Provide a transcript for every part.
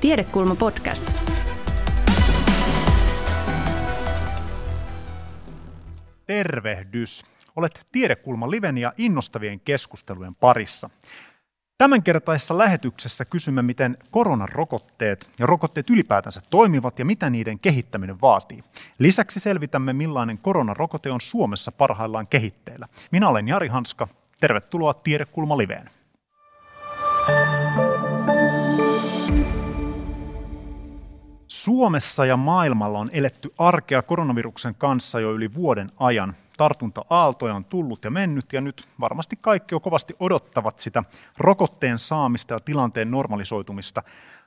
Tiedekulma podcast. Tervehdys. Olet Tiedekulma Liven ja innostavien keskustelujen parissa. Tämänkertaisessa lähetyksessä kysymme, miten koronarokotteet ja rokotteet ylipäätänsä toimivat ja mitä niiden kehittäminen vaatii. Lisäksi selvitämme, millainen koronarokote on Suomessa parhaillaan kehitteillä. Minä olen Jari Hanska. Tervetuloa Tiedekulma Liveen. Suomessa ja maailmalla on eletty arkea koronaviruksen kanssa jo yli vuoden ajan. Tartunta-aaltoja on tullut ja mennyt ja nyt varmasti kaikki jo kovasti odottavat sitä rokotteen saamista ja tilanteen normalisoitumista.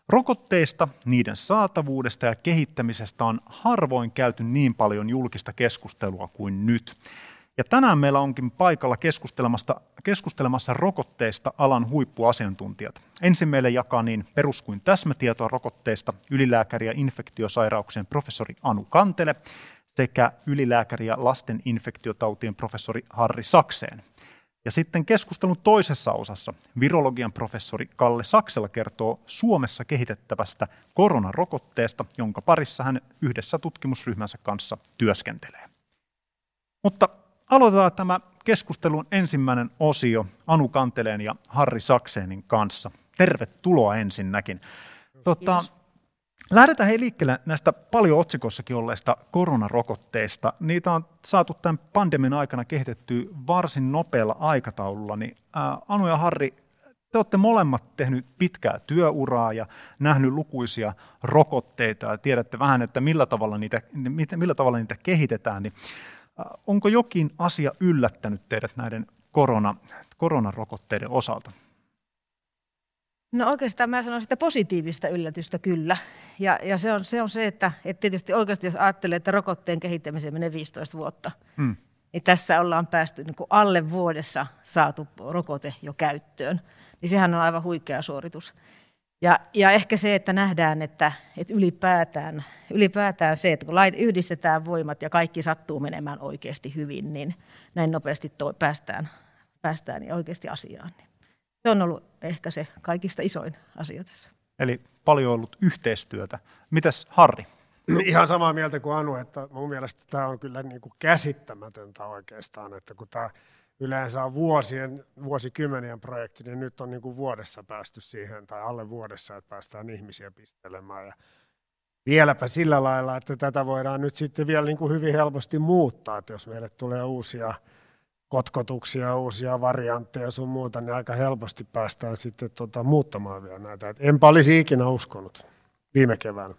Rokotteista, niiden saatavuudesta ja kehittämisestä on harvoin käyty niin paljon julkista keskustelua kuin nyt. Ja tänään meillä onkin paikalla keskustelemassa, keskustelemassa rokotteista alan huippuasiantuntijat. Ensin meille jakaa niin perus- kuin täsmätietoa rokotteista ylilääkäri ja infektiosairauksien professori Anu Kantele sekä ylilääkäri ja lasten infektiotautien professori Harri Sakseen. Ja sitten keskustelun toisessa osassa virologian professori Kalle Saksela kertoo Suomessa kehitettävästä koronarokotteesta, jonka parissa hän yhdessä tutkimusryhmänsä kanssa työskentelee. Mutta aloitetaan tämä keskustelun ensimmäinen osio Anu Kanteleen ja Harri Sakseenin kanssa. Tervetuloa ensinnäkin. Tota, lähdetään hei liikkeelle näistä paljon otsikossakin olleista koronarokotteista. Niitä on saatu tämän pandemian aikana kehitettyä varsin nopealla aikataululla. Niin, ää, Anu ja Harri, te olette molemmat tehnyt pitkää työuraa ja nähnyt lukuisia rokotteita ja tiedätte vähän, että millä tavalla niitä, millä tavalla niitä kehitetään. Niin Onko jokin asia yllättänyt teidät näiden korona, koronarokotteiden osalta? No oikeastaan mä sanoisin, että positiivista yllätystä kyllä. Ja, ja se, on, se on se, että, että tietysti oikeasti jos ajattelee, että rokotteen kehittämiseen menee 15 vuotta, hmm. niin tässä ollaan päästy niin kuin alle vuodessa saatu rokote jo käyttöön. Niin sehän on aivan huikea suoritus. Ja, ja ehkä se, että nähdään, että, että ylipäätään, ylipäätään se, että kun lait, yhdistetään voimat ja kaikki sattuu menemään oikeasti hyvin, niin näin nopeasti to, päästään, päästään niin oikeasti asiaan. Niin se on ollut ehkä se kaikista isoin asia tässä. Eli paljon ollut yhteistyötä. Mitäs Harri? Ihan samaa mieltä kuin Anu, että mun mielestä tämä on kyllä niin kuin käsittämätöntä oikeastaan, että kun tämä yleensä on vuosien, vuosikymmenien projekti, niin nyt on niin kuin vuodessa päästy siihen, tai alle vuodessa, että päästään ihmisiä pistelemään. Ja vieläpä sillä lailla, että tätä voidaan nyt sitten vielä niin kuin hyvin helposti muuttaa, että jos meille tulee uusia kotkotuksia, uusia variantteja ja sun muuta, niin aika helposti päästään sitten tota, muuttamaan vielä näitä. Et enpä olisi ikinä uskonut viime keväänä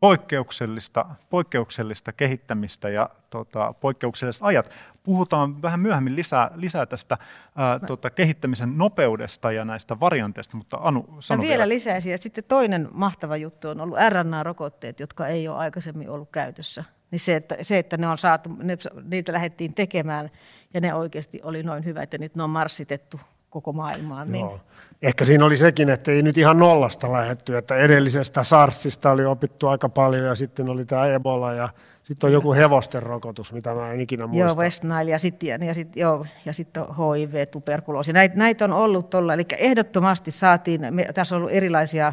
poikkeuksellista, poikkeuksellista kehittämistä ja tota, poikkeukselliset ajat. Puhutaan vähän myöhemmin lisää, lisää tästä ää, tota, kehittämisen nopeudesta ja näistä varianteista, mutta Anu, sano vielä. vielä lisäisin, että sitten toinen mahtava juttu on ollut RNA-rokotteet, jotka ei ole aikaisemmin ollut käytössä. Niin se, että, se, että ne on saatu, ne, niitä lähdettiin tekemään ja ne oikeasti oli noin hyvä, että nyt ne on marssitettu koko maailmaan. Niin. Joo. Ehkä siinä oli sekin, että ei nyt ihan nollasta lähetty, että edellisestä SARSista oli opittu aika paljon ja sitten oli tämä Ebola ja sitten on joku hevosten rokotus, mitä mä en ikinä muista. Joo, West Nile ja sitten ja sit, joo, ja sit HIV, tuberkuloosi. Näitä näit on ollut tuolla, eli ehdottomasti saatiin, me, tässä on ollut erilaisia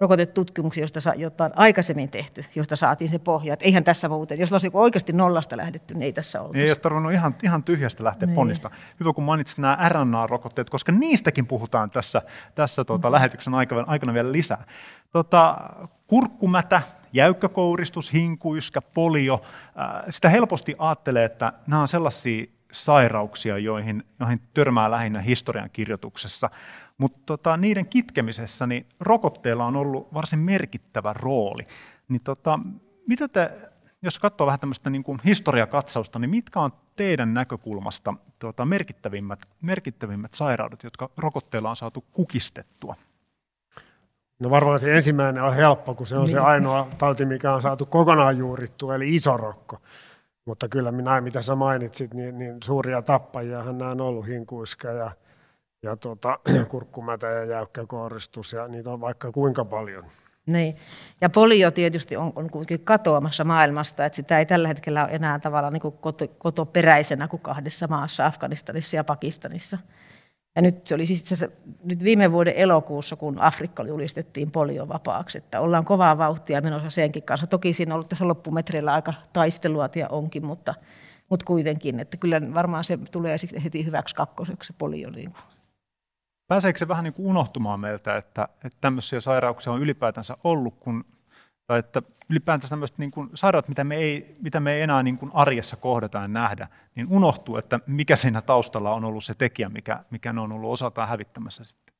rokotetutkimuksia, joista, joita on aikaisemmin tehty, josta saatiin se pohja. Että eihän tässä muuten, jos olisi oikeasti nollasta lähdetty, niin ei tässä ollut. Ei ole tarvinnut ihan, ihan tyhjästä lähteä niin. ponnista. Hyvä, kun mainitsit nämä RNA-rokotteet, koska niistäkin puhutaan tässä, tässä tuota, mm. lähetyksen aikana, aikana vielä lisää. Tota, kurkkumätä, jäykkäkouristus, hinkuiskä, polio, äh, sitä helposti ajattelee, että nämä on sellaisia sairauksia, joihin, joihin törmää lähinnä historian kirjoituksessa. Mutta tota, niiden kitkemisessä niin rokotteilla on ollut varsin merkittävä rooli. Niin tota, mitä te, jos katsoo vähän tämmöistä niin kuin historiakatsausta, niin mitkä on teidän näkökulmasta tota, merkittävimmät, merkittävimmät sairaudet, jotka rokotteilla on saatu kukistettua? No varmaan se ensimmäinen on helppo, kun se on niin. se ainoa tauti, mikä on saatu kokonaan juurittua, eli isorokko. Mutta kyllä minä, mitä sä mainitsit, niin, niin suuria tappajia nämä on ollut hinkuiska ja ja tuota, kurkkumätä ja jäykkä kooristus ja niitä on vaikka kuinka paljon. Niin. Ja polio tietysti on, on kuitenkin katoamassa maailmasta, että sitä ei tällä hetkellä ole enää tavallaan niin koto, kotoperäisenä kuin kahdessa maassa, Afganistanissa ja Pakistanissa. Ja nyt se oli siis itse asiassa nyt viime vuoden elokuussa, kun Afrikka julistettiin poliovapaaksi, että ollaan kovaa vauhtia menossa senkin kanssa. Toki siinä on ollut tässä loppumetreillä aika taistelua ja onkin, mutta, mutta kuitenkin, että kyllä varmaan se tulee heti hyväksi kakkoseksi se polio. Niin Pääseekö se vähän niin kuin unohtumaan meiltä, että, että tämmöisiä sairauksia on ylipäätänsä ollut, kun, tai että ylipäätänsä tämmöiset niin kuin sairaudet, mitä me ei, mitä me ei enää niin kuin arjessa kohdata ja nähdä, niin unohtuu, että mikä siinä taustalla on ollut se tekijä, mikä, mikä ne on ollut osaltaan hävittämässä sitten.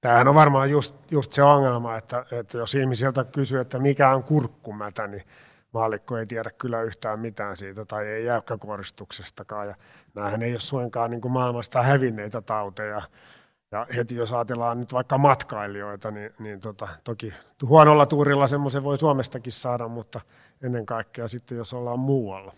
Tämähän on varmaan just, just se ongelma, että, että jos ihmisiltä kysyy, että mikä on kurkkumätä, niin maalikko ei tiedä kyllä yhtään mitään siitä tai ei jäykkäkuoristuksestakaan. Ja näähän ei ole suinkaan niin kuin maailmasta hävinneitä tauteja. Ja heti jos ajatellaan nyt vaikka matkailijoita, niin, niin tota, toki huonolla tuurilla semmoisen voi Suomestakin saada, mutta ennen kaikkea sitten jos ollaan muualla.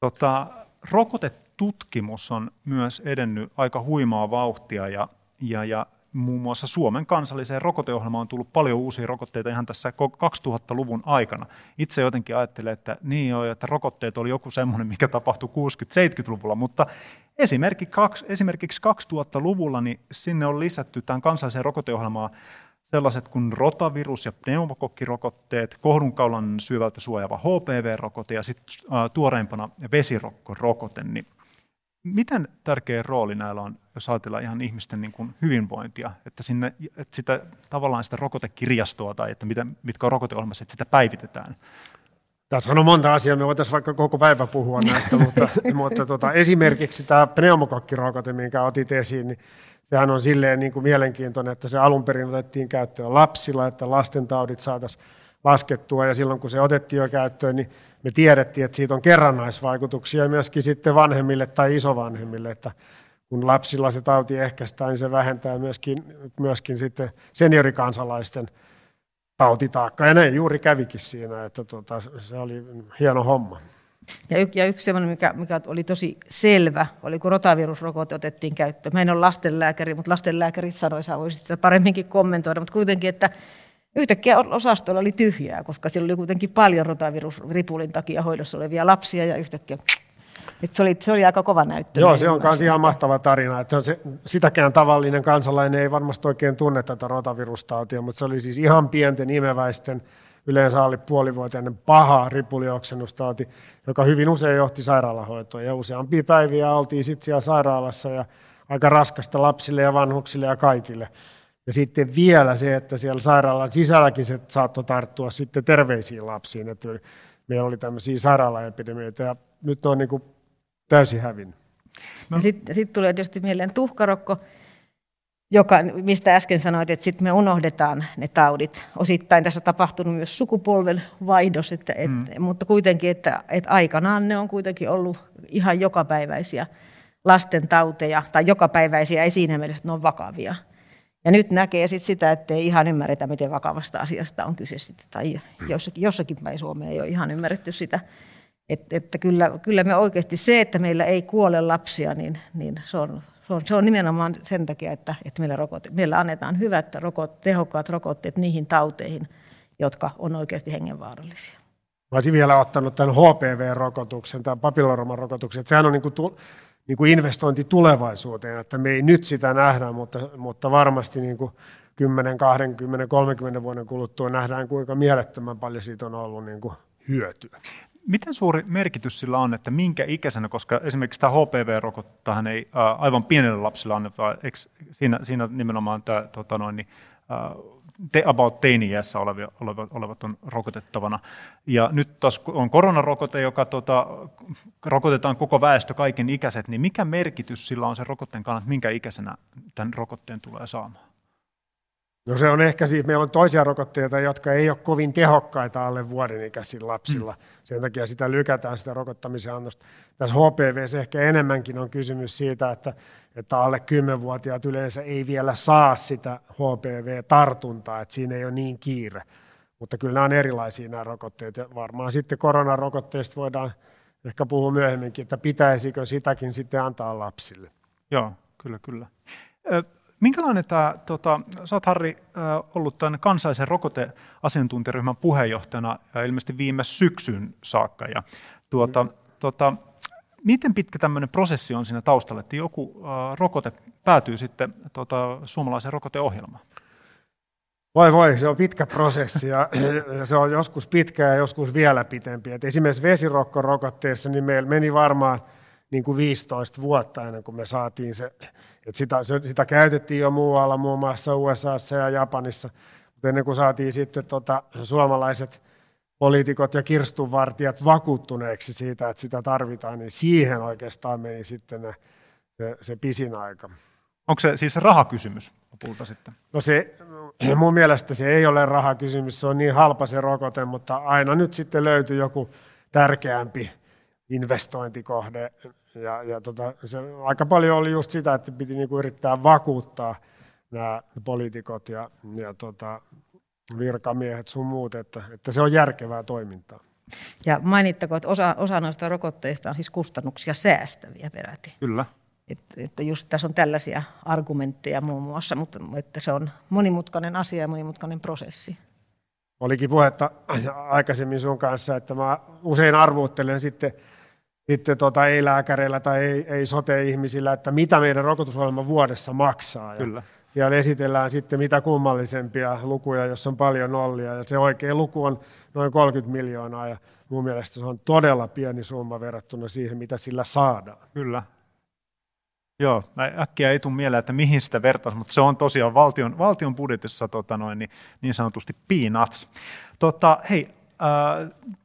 Tota, rokotetutkimus on myös edennyt aika huimaa vauhtia ja, ja, ja muun muassa Suomen kansalliseen rokoteohjelmaan on tullut paljon uusia rokotteita ihan tässä 2000-luvun aikana. Itse jotenkin ajattelen, että niin joo, että rokotteet oli joku semmoinen, mikä tapahtui 60-70-luvulla, mutta esimerkiksi 2000-luvulla niin sinne on lisätty tämän kansalliseen rokoteohjelmaan sellaiset kuin rotavirus- ja pneumokokkirokotteet, kohdunkaulan syövältä suojaava HPV-rokote ja sitten tuoreimpana vesirokko-rokote. Niin Miten tärkeä rooli näillä on, jos ajatellaan ihan ihmisten niin kuin hyvinvointia, että, sinne, että sitä, tavallaan sitä rokotekirjastoa tai että mitä, mitkä on rokoteohjelmassa, että sitä päivitetään? Tässä on monta asiaa, me voitaisiin vaikka koko päivä puhua näistä, mutta, mutta tota, esimerkiksi tämä pneumokokkirokote, minkä otit esiin, niin sehän on silleen niin kuin mielenkiintoinen, että se alun perin otettiin käyttöön lapsilla, että lastentaudit saataisiin laskettua, ja silloin kun se otettiin jo käyttöön, niin me tiedettiin, että siitä on kerrannaisvaikutuksia myöskin sitten vanhemmille tai isovanhemmille, että kun lapsilla se tauti ehkäistään, niin se vähentää myöskin, myöskin sitten seniorikansalaisten tautitaakkaa. Ja näin juuri kävikin siinä, että tota, se oli hieno homma. Ja, y- ja yksi sellainen, mikä, mikä oli tosi selvä, oli kun rotavirusrokote otettiin käyttöön. Mä en ole lastenlääkäri, mutta lastenlääkärit sanoi, sä voisit sitä paremminkin kommentoida, mutta kuitenkin, että Yhtäkkiä osastolla oli tyhjää, koska siellä oli kuitenkin paljon rotavirusripulin takia hoidossa olevia lapsia ja yhtäkkiä että se, oli, se oli aika kova näyttö. Joo, se on myös ihan mahtava tarina. Että se, sitäkään tavallinen kansalainen ei varmasti oikein tunne tätä rotavirustautia, mutta se oli siis ihan pienten imeväisten, yleensä alle puolivuotiainen paha ripulioksenustauti, joka hyvin usein johti sairaalahoitoon. Ja useampia päiviä oltiin sitten siellä sairaalassa ja aika raskasta lapsille ja vanhuksille ja kaikille. Ja sitten vielä se, että siellä sairaalan sisälläkin se saattoi tarttua sitten terveisiin lapsiin. Että meillä oli tämmöisiä sairaalaepidemioita ja nyt on niin kuin täysin hävinnyt. No. Sitten sit tulee tietysti mieleen tuhkarokko, joka, mistä äsken sanoit, että sitten me unohdetaan ne taudit. Osittain tässä on tapahtunut myös sukupolven vaihdos, että, et, mm. mutta kuitenkin, että, että aikanaan ne on kuitenkin ollut ihan jokapäiväisiä lasten tauteja, tai jokapäiväisiä ei siinä mielessä, että ne on vakavia. Ja nyt näkee sit sitä, että ei ihan ymmärretä, miten vakavasta asiasta on kyse sitten, tai jossakin, jossakin päin Suomea ei ole ihan ymmärretty sitä. Että, että kyllä, kyllä me oikeasti se, että meillä ei kuole lapsia, niin, niin se, on, se, on, se on nimenomaan sen takia, että, että meillä, rokote, meillä annetaan hyvät, rokot, tehokkaat rokotteet niihin tauteihin, jotka on oikeasti hengenvaarallisia. Mä olisin vielä ottanut tämän HPV-rokotuksen, tämän papilloroman-rokotuksen. Sehän on niin kuin niin kuin investointi tulevaisuuteen, että me ei nyt sitä nähdä, mutta, mutta varmasti niin kuin 10, 20, 30 vuoden kuluttua nähdään, kuinka mielettömän paljon siitä on ollut niin kuin hyötyä. Miten suuri merkitys sillä on, että minkä ikäisenä, koska esimerkiksi tämä HPV-rokottahan ei aivan pienelle lapsille anneta, siinä, siinä nimenomaan tämä tota noin, niin, te, about teini-iässä olevat, olevat, olevat on rokotettavana. Ja nyt taas on koronarokote, joka tota, rokotetaan koko väestö, kaiken ikäiset, niin mikä merkitys sillä on sen rokotteen kannalta, minkä ikäisenä tämän rokotteen tulee saamaan? No se on ehkä siis, meillä on toisia rokotteita, jotka ei ole kovin tehokkaita alle vuoden ikäisillä lapsilla. Hmm. Sen takia sitä lykätään sitä rokottamisen annosta. Tässä HPV ehkä enemmänkin on kysymys siitä, että, että alle 10-vuotiaat yleensä ei vielä saa sitä HPV-tartuntaa, että siinä ei ole niin kiire. Mutta kyllä nämä on erilaisia nämä rokotteet ja varmaan sitten koronarokotteista voidaan ehkä puhua myöhemminkin, että pitäisikö sitäkin sitten antaa lapsille. Joo, kyllä, kyllä. Minkälainen tämä, tota, sä oot Harri ollut tämän kansallisen rokoteasiantuntijaryhmän puheenjohtajana ilmeisesti viime syksyn saakka. Ja, tuota, mm. tota, miten pitkä tämmöinen prosessi on siinä taustalla, että joku äh, rokote päätyy sitten tota, suomalaiseen rokoteohjelmaan? Voi voi, se on pitkä prosessi ja se on joskus pitkä ja joskus vielä pitempi. Et esimerkiksi vesirokkorokotteessa niin meillä meni varmaan niin kuin 15 vuotta ennen kuin me saatiin se. Et sitä, sitä käytettiin jo muualla, muun muassa USAssa ja Japanissa, mutta ennen kuin saatiin sitten tota, suomalaiset poliitikot ja kirstunvartijat vakuuttuneeksi siitä, että sitä tarvitaan, niin siihen oikeastaan meni sitten ne, se, se pisin aika. Onko se siis rahakysymys lopulta sitten? No se, mun mielestä se ei ole rahakysymys, se on niin halpa se rokote, mutta aina nyt sitten löytyy joku tärkeämpi investointikohde. Ja, ja tota, se, aika paljon oli just sitä, että piti niinku yrittää vakuuttaa nämä poliitikot ja, ja tota, virkamiehet sun muut, että, että se on järkevää toimintaa. Ja mainittakoon, että osa, osa noista rokotteista on siis kustannuksia säästäviä peräti. Kyllä. Että, että just tässä on tällaisia argumentteja muun muassa, mutta että se on monimutkainen asia ja monimutkainen prosessi. Olikin puhetta aikaisemmin sun kanssa, että mä usein arvuuttelen sitten, sitten tota ei-lääkäreillä tai ei, ei sote-ihmisillä, että mitä meidän rokotusohjelma vuodessa maksaa. Kyllä. Ja siellä esitellään sitten mitä kummallisempia lukuja, jos on paljon nollia. Ja se oikea luku on noin 30 miljoonaa ja mun mielestä se on todella pieni summa verrattuna siihen, mitä sillä saadaan. Kyllä, Joo, äkkiä ei tule mieleen, että mihin sitä vertaisi, mutta se on tosiaan valtion, valtion budjetissa tota noin, niin, niin sanotusti peanuts. Tota, hei,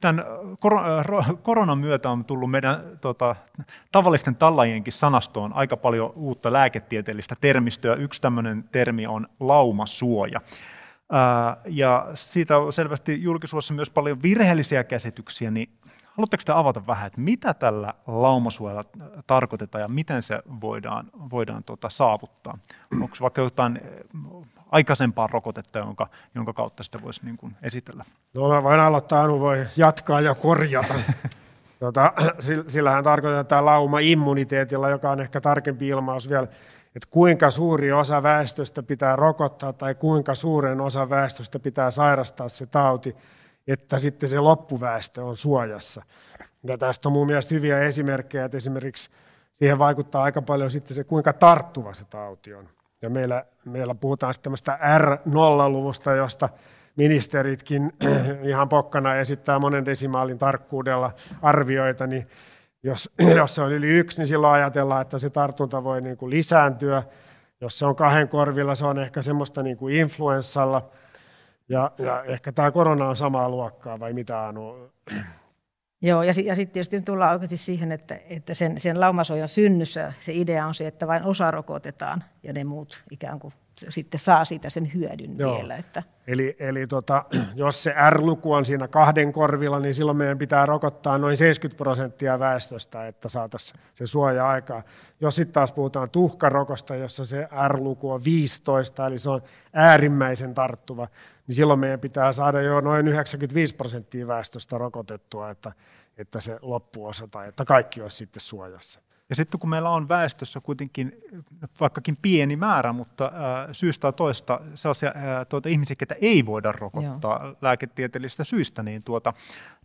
tämän äh, koronan myötä on tullut meidän tota, tavallisten tallajienkin sanastoon aika paljon uutta lääketieteellistä termistöä. Yksi tämmöinen termi on laumasuoja. Äh, ja siitä on selvästi julkisuudessa myös paljon virheellisiä käsityksiä, niin Haluatteko te avata vähän, että mitä tällä laumasuojalla tarkoitetaan ja miten se voidaan, voidaan tota, saavuttaa? Onko vaikka jotain aikaisempaa rokotetta, jonka, jonka kautta sitä voisi niin kuin esitellä? No mä voin aloittaa, Anu voi jatkaa ja korjata. Tota, sillähän tarkoitetaan lauma-immuniteetilla, joka on ehkä tarkempi ilmaus vielä, että kuinka suuri osa väestöstä pitää rokottaa tai kuinka suuren osa väestöstä pitää sairastaa se tauti, että sitten se loppuväestö on suojassa. Ja tästä on mun mielestä hyviä esimerkkejä, että esimerkiksi siihen vaikuttaa aika paljon sitten se, kuinka tarttuva se tauti on. Ja meillä, meillä puhutaan sitten tämmöistä R0-luvusta, josta ministeritkin ihan pokkana esittää monen desimaalin tarkkuudella arvioita, niin jos, jos se on yli yksi, niin silloin ajatellaan, että se tartunta voi niin kuin lisääntyä. Jos se on kahden korvilla, se on ehkä semmoista niin kuin influenssalla – ja, ja ehkä tämä korona on samaa luokkaa, vai mitä Anu? Joo, ja, ja sitten tietysti tullaan oikeasti siihen, että, että sen, sen laumasuojan synnyssä se idea on se, että vain osa rokotetaan ja ne muut ikään kuin sitten saa siitä sen hyödyn Joo. vielä. Että. Eli, eli tota, jos se R-luku on siinä kahden korvilla, niin silloin meidän pitää rokottaa noin 70 prosenttia väestöstä, että saataisiin se suoja aikaa. Jos sitten taas puhutaan tuhkarokosta, jossa se R-luku on 15, eli se on äärimmäisen tarttuva, niin silloin meidän pitää saada jo noin 95 prosenttia väestöstä rokotettua, että, että se loppuosa tai että kaikki olisi sitten suojassa. Ja sitten kun meillä on väestössä kuitenkin vaikkakin pieni määrä, mutta äh, syystä tai toista sellaisia äh, tuota, ihmisiä, ketä ei voida rokottaa Joo. lääketieteellisistä syistä, niin tuota,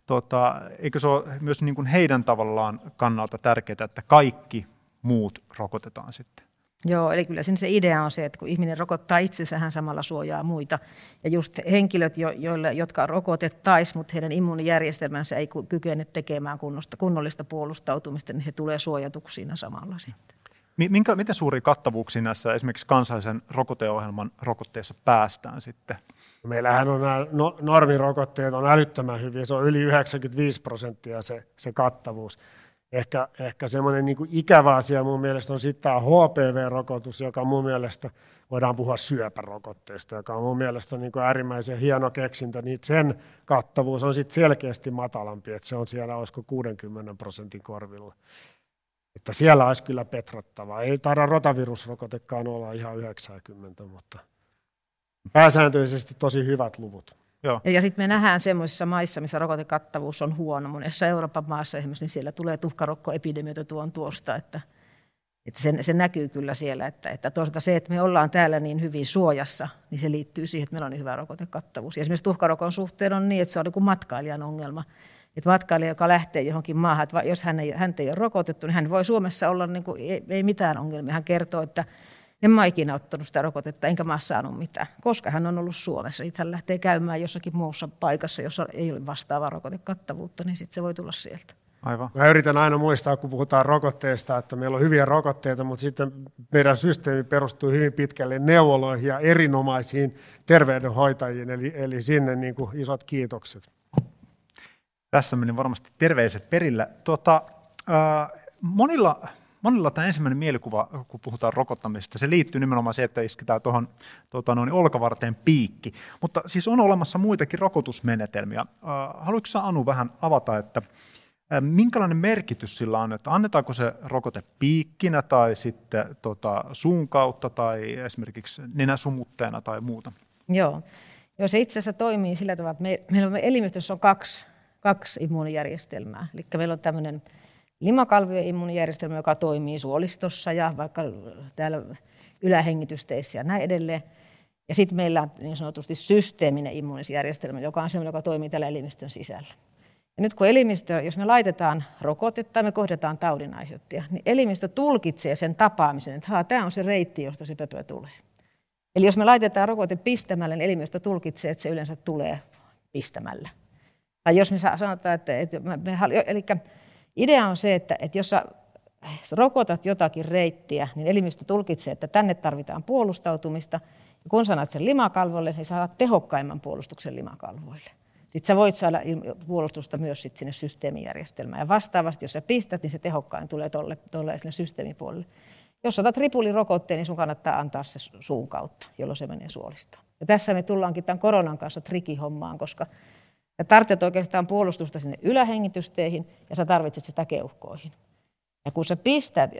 tuota, eikö se ole myös niin kuin heidän tavallaan kannalta tärkeää, että kaikki muut rokotetaan sitten? Joo, eli kyllä se idea on se, että kun ihminen rokottaa itsensä, hän samalla suojaa muita. Ja just henkilöt, jo, joille, jotka rokotettaisiin, mutta heidän immuunijärjestelmänsä ei kykene tekemään kunnosta, kunnollista puolustautumista, niin he tulee suojatuksi siinä samalla sitten. Minkä, miten suuri kattavuuksia näissä esimerkiksi kansallisen rokoteohjelman rokotteessa päästään sitten? Meillähän on nämä no, normirokotteet on älyttömän hyviä, se on yli 95 prosenttia se, se kattavuus. Ehkä, ehkä semmoinen niin ikävä asia mun mielestä on sitten tämä HPV-rokotus, joka mun mielestä voidaan puhua syöpärokotteesta, joka on mun mielestä niin kuin äärimmäisen hieno keksintö, niin sen kattavuus on sitten selkeästi matalampi, että se on siellä olisiko 60 prosentin korvilla. Että siellä olisi kyllä petrattavaa. Ei taida rotavirusrokotekaan olla ihan 90, mutta pääsääntöisesti tosi hyvät luvut. Joo. Ja sitten me nähdään semmoisissa maissa, missä rokotekattavuus on huono. Monessa Euroopan maassa esimerkiksi niin siellä tulee tuhkarokkoepidemioita tuon tuosta, että, että se, se näkyy kyllä siellä. Että, että toisaalta se, että me ollaan täällä niin hyvin suojassa, niin se liittyy siihen, että meillä on niin hyvä rokotekattavuus. Ja esimerkiksi tuhkarokon suhteen on niin, että se on niin kuin matkailijan ongelma. että matkailija, joka lähtee johonkin maahan, että jos hän ei, hän ei ole rokotettu, niin hän voi Suomessa olla, niin kuin, ei, ei mitään ongelmia. Hän kertoo, että en mä ikinä ottanut sitä rokotetta, enkä mä saanut mitään, koska hän on ollut Suomessa. Sitten hän lähtee käymään jossakin muussa paikassa, jossa ei ole vastaavaa rokotekattavuutta, niin sitten se voi tulla sieltä. Aivan. Mä yritän aina muistaa, kun puhutaan rokotteista, että meillä on hyviä rokotteita, mutta sitten meidän systeemi perustuu hyvin pitkälle neuvoloihin ja erinomaisiin terveydenhoitajiin, eli, eli sinne niin kuin isot kiitokset. Tässä meni varmasti terveiset perillä. Tuota, äh, monilla, monilla tämä ensimmäinen mielikuva, kun puhutaan rokottamisesta, se liittyy nimenomaan siihen, että isketään tuohon tuota, noin olkavarteen piikki. Mutta siis on olemassa muitakin rokotusmenetelmiä. Äh, haluatko Anu vähän avata, että Minkälainen merkitys sillä on, että annetaanko se rokote piikkinä tai sitten tota, suun kautta tai esimerkiksi nenäsumutteena tai muuta? Joo. Joo, se itse asiassa toimii sillä tavalla, että me, meillä on elimistössä on kaksi, kaksi immuunijärjestelmää. Eli meillä on tämmöinen limakalvojen immuunijärjestelmä, joka toimii suolistossa ja vaikka täällä ylähengitysteissä ja näin edelleen. Ja sitten meillä on niin sanotusti systeeminen immuunisjärjestelmä, joka on sellainen, joka toimii täällä elimistön sisällä. Ja nyt kun elimistö, jos me laitetaan rokotetta tai me kohdataan taudin aiheuttajia, niin elimistö tulkitsee sen tapaamisen, että tämä on se reitti, josta se pöpö tulee. Eli jos me laitetaan rokote pistämällä, niin elimistö tulkitsee, että se yleensä tulee pistämällä. Tai jos me sanotaan, että, että me, me, eli idea on se, että, että jos sä rokotat jotakin reittiä, niin elimistö tulkitsee, että tänne tarvitaan puolustautumista. Ja kun sanat sen limakalvoille, niin saat tehokkaimman puolustuksen limakalvoille. Sitten sä voit saada puolustusta myös sit sinne systeemijärjestelmään. Ja vastaavasti, jos sä pistät, niin se tehokkain tulee tolle, tolle sinne systeemipuolelle. Jos otat ripulirokotteen, niin sun kannattaa antaa se suun kautta, jolloin se menee suolistoon. Ja tässä me tullaankin tämän koronan kanssa trikihommaan, koska sä tarvitset oikeastaan puolustusta sinne ylähengitysteihin ja sä tarvitset sitä keuhkoihin. Ja kun sä pistät,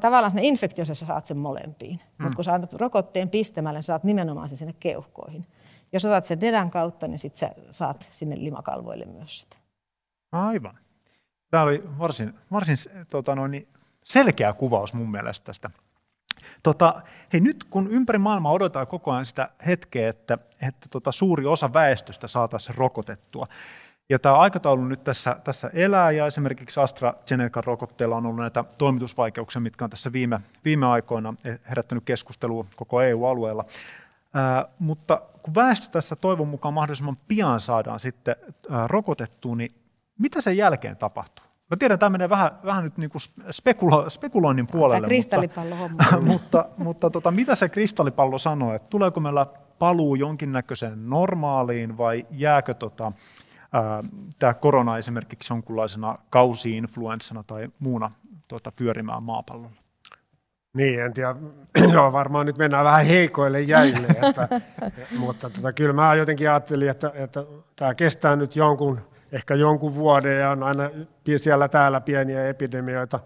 tavallaan sinne infektiossa sä saat sen molempiin, mm. mutta kun sä antat rokotteen pistämällä, sä saat nimenomaan sen sinne keuhkoihin. Jos otat sen nenän kautta, niin sitten sä saat sinne limakalvoille myös sitä. Aivan. Tämä oli varsin, varsin tota noin, selkeä kuvaus mun mielestä tästä. Tota, hei, nyt kun ympäri maailmaa odotetaan koko ajan sitä hetkeä, että, että tota, suuri osa väestöstä saataisiin rokotettua, ja tämä aikataulu nyt tässä, tässä elää, ja esimerkiksi AstraZeneca rokotteella on ollut näitä toimitusvaikeuksia, mitkä on tässä viime, viime aikoina herättänyt keskustelua koko EU-alueella. Ää, mutta kun väestö tässä toivon mukaan mahdollisimman pian saadaan sitten rokotettua, niin mitä sen jälkeen tapahtuu? Mä tiedän, tämä menee vähän, vähän nyt niin kuin spekulo, spekuloinnin puolelle. Tämä kristallipallo mutta, mutta, mutta tota, mitä se kristallipallo sanoo, että tuleeko meillä paluu jonkinnäköiseen normaaliin vai jääkö tota, tämä korona esimerkiksi jonkunlaisena kausi-influenssana tai muuna tota, pyörimään maapallolla? Niin, en tiedä. Joo, varmaan nyt mennään vähän heikoille jäille. Että, mutta tota, kyllä mä jotenkin ajattelin, että, että tämä kestää nyt jonkun, ehkä jonkun vuoden ja on aina siellä täällä pieniä epidemioita,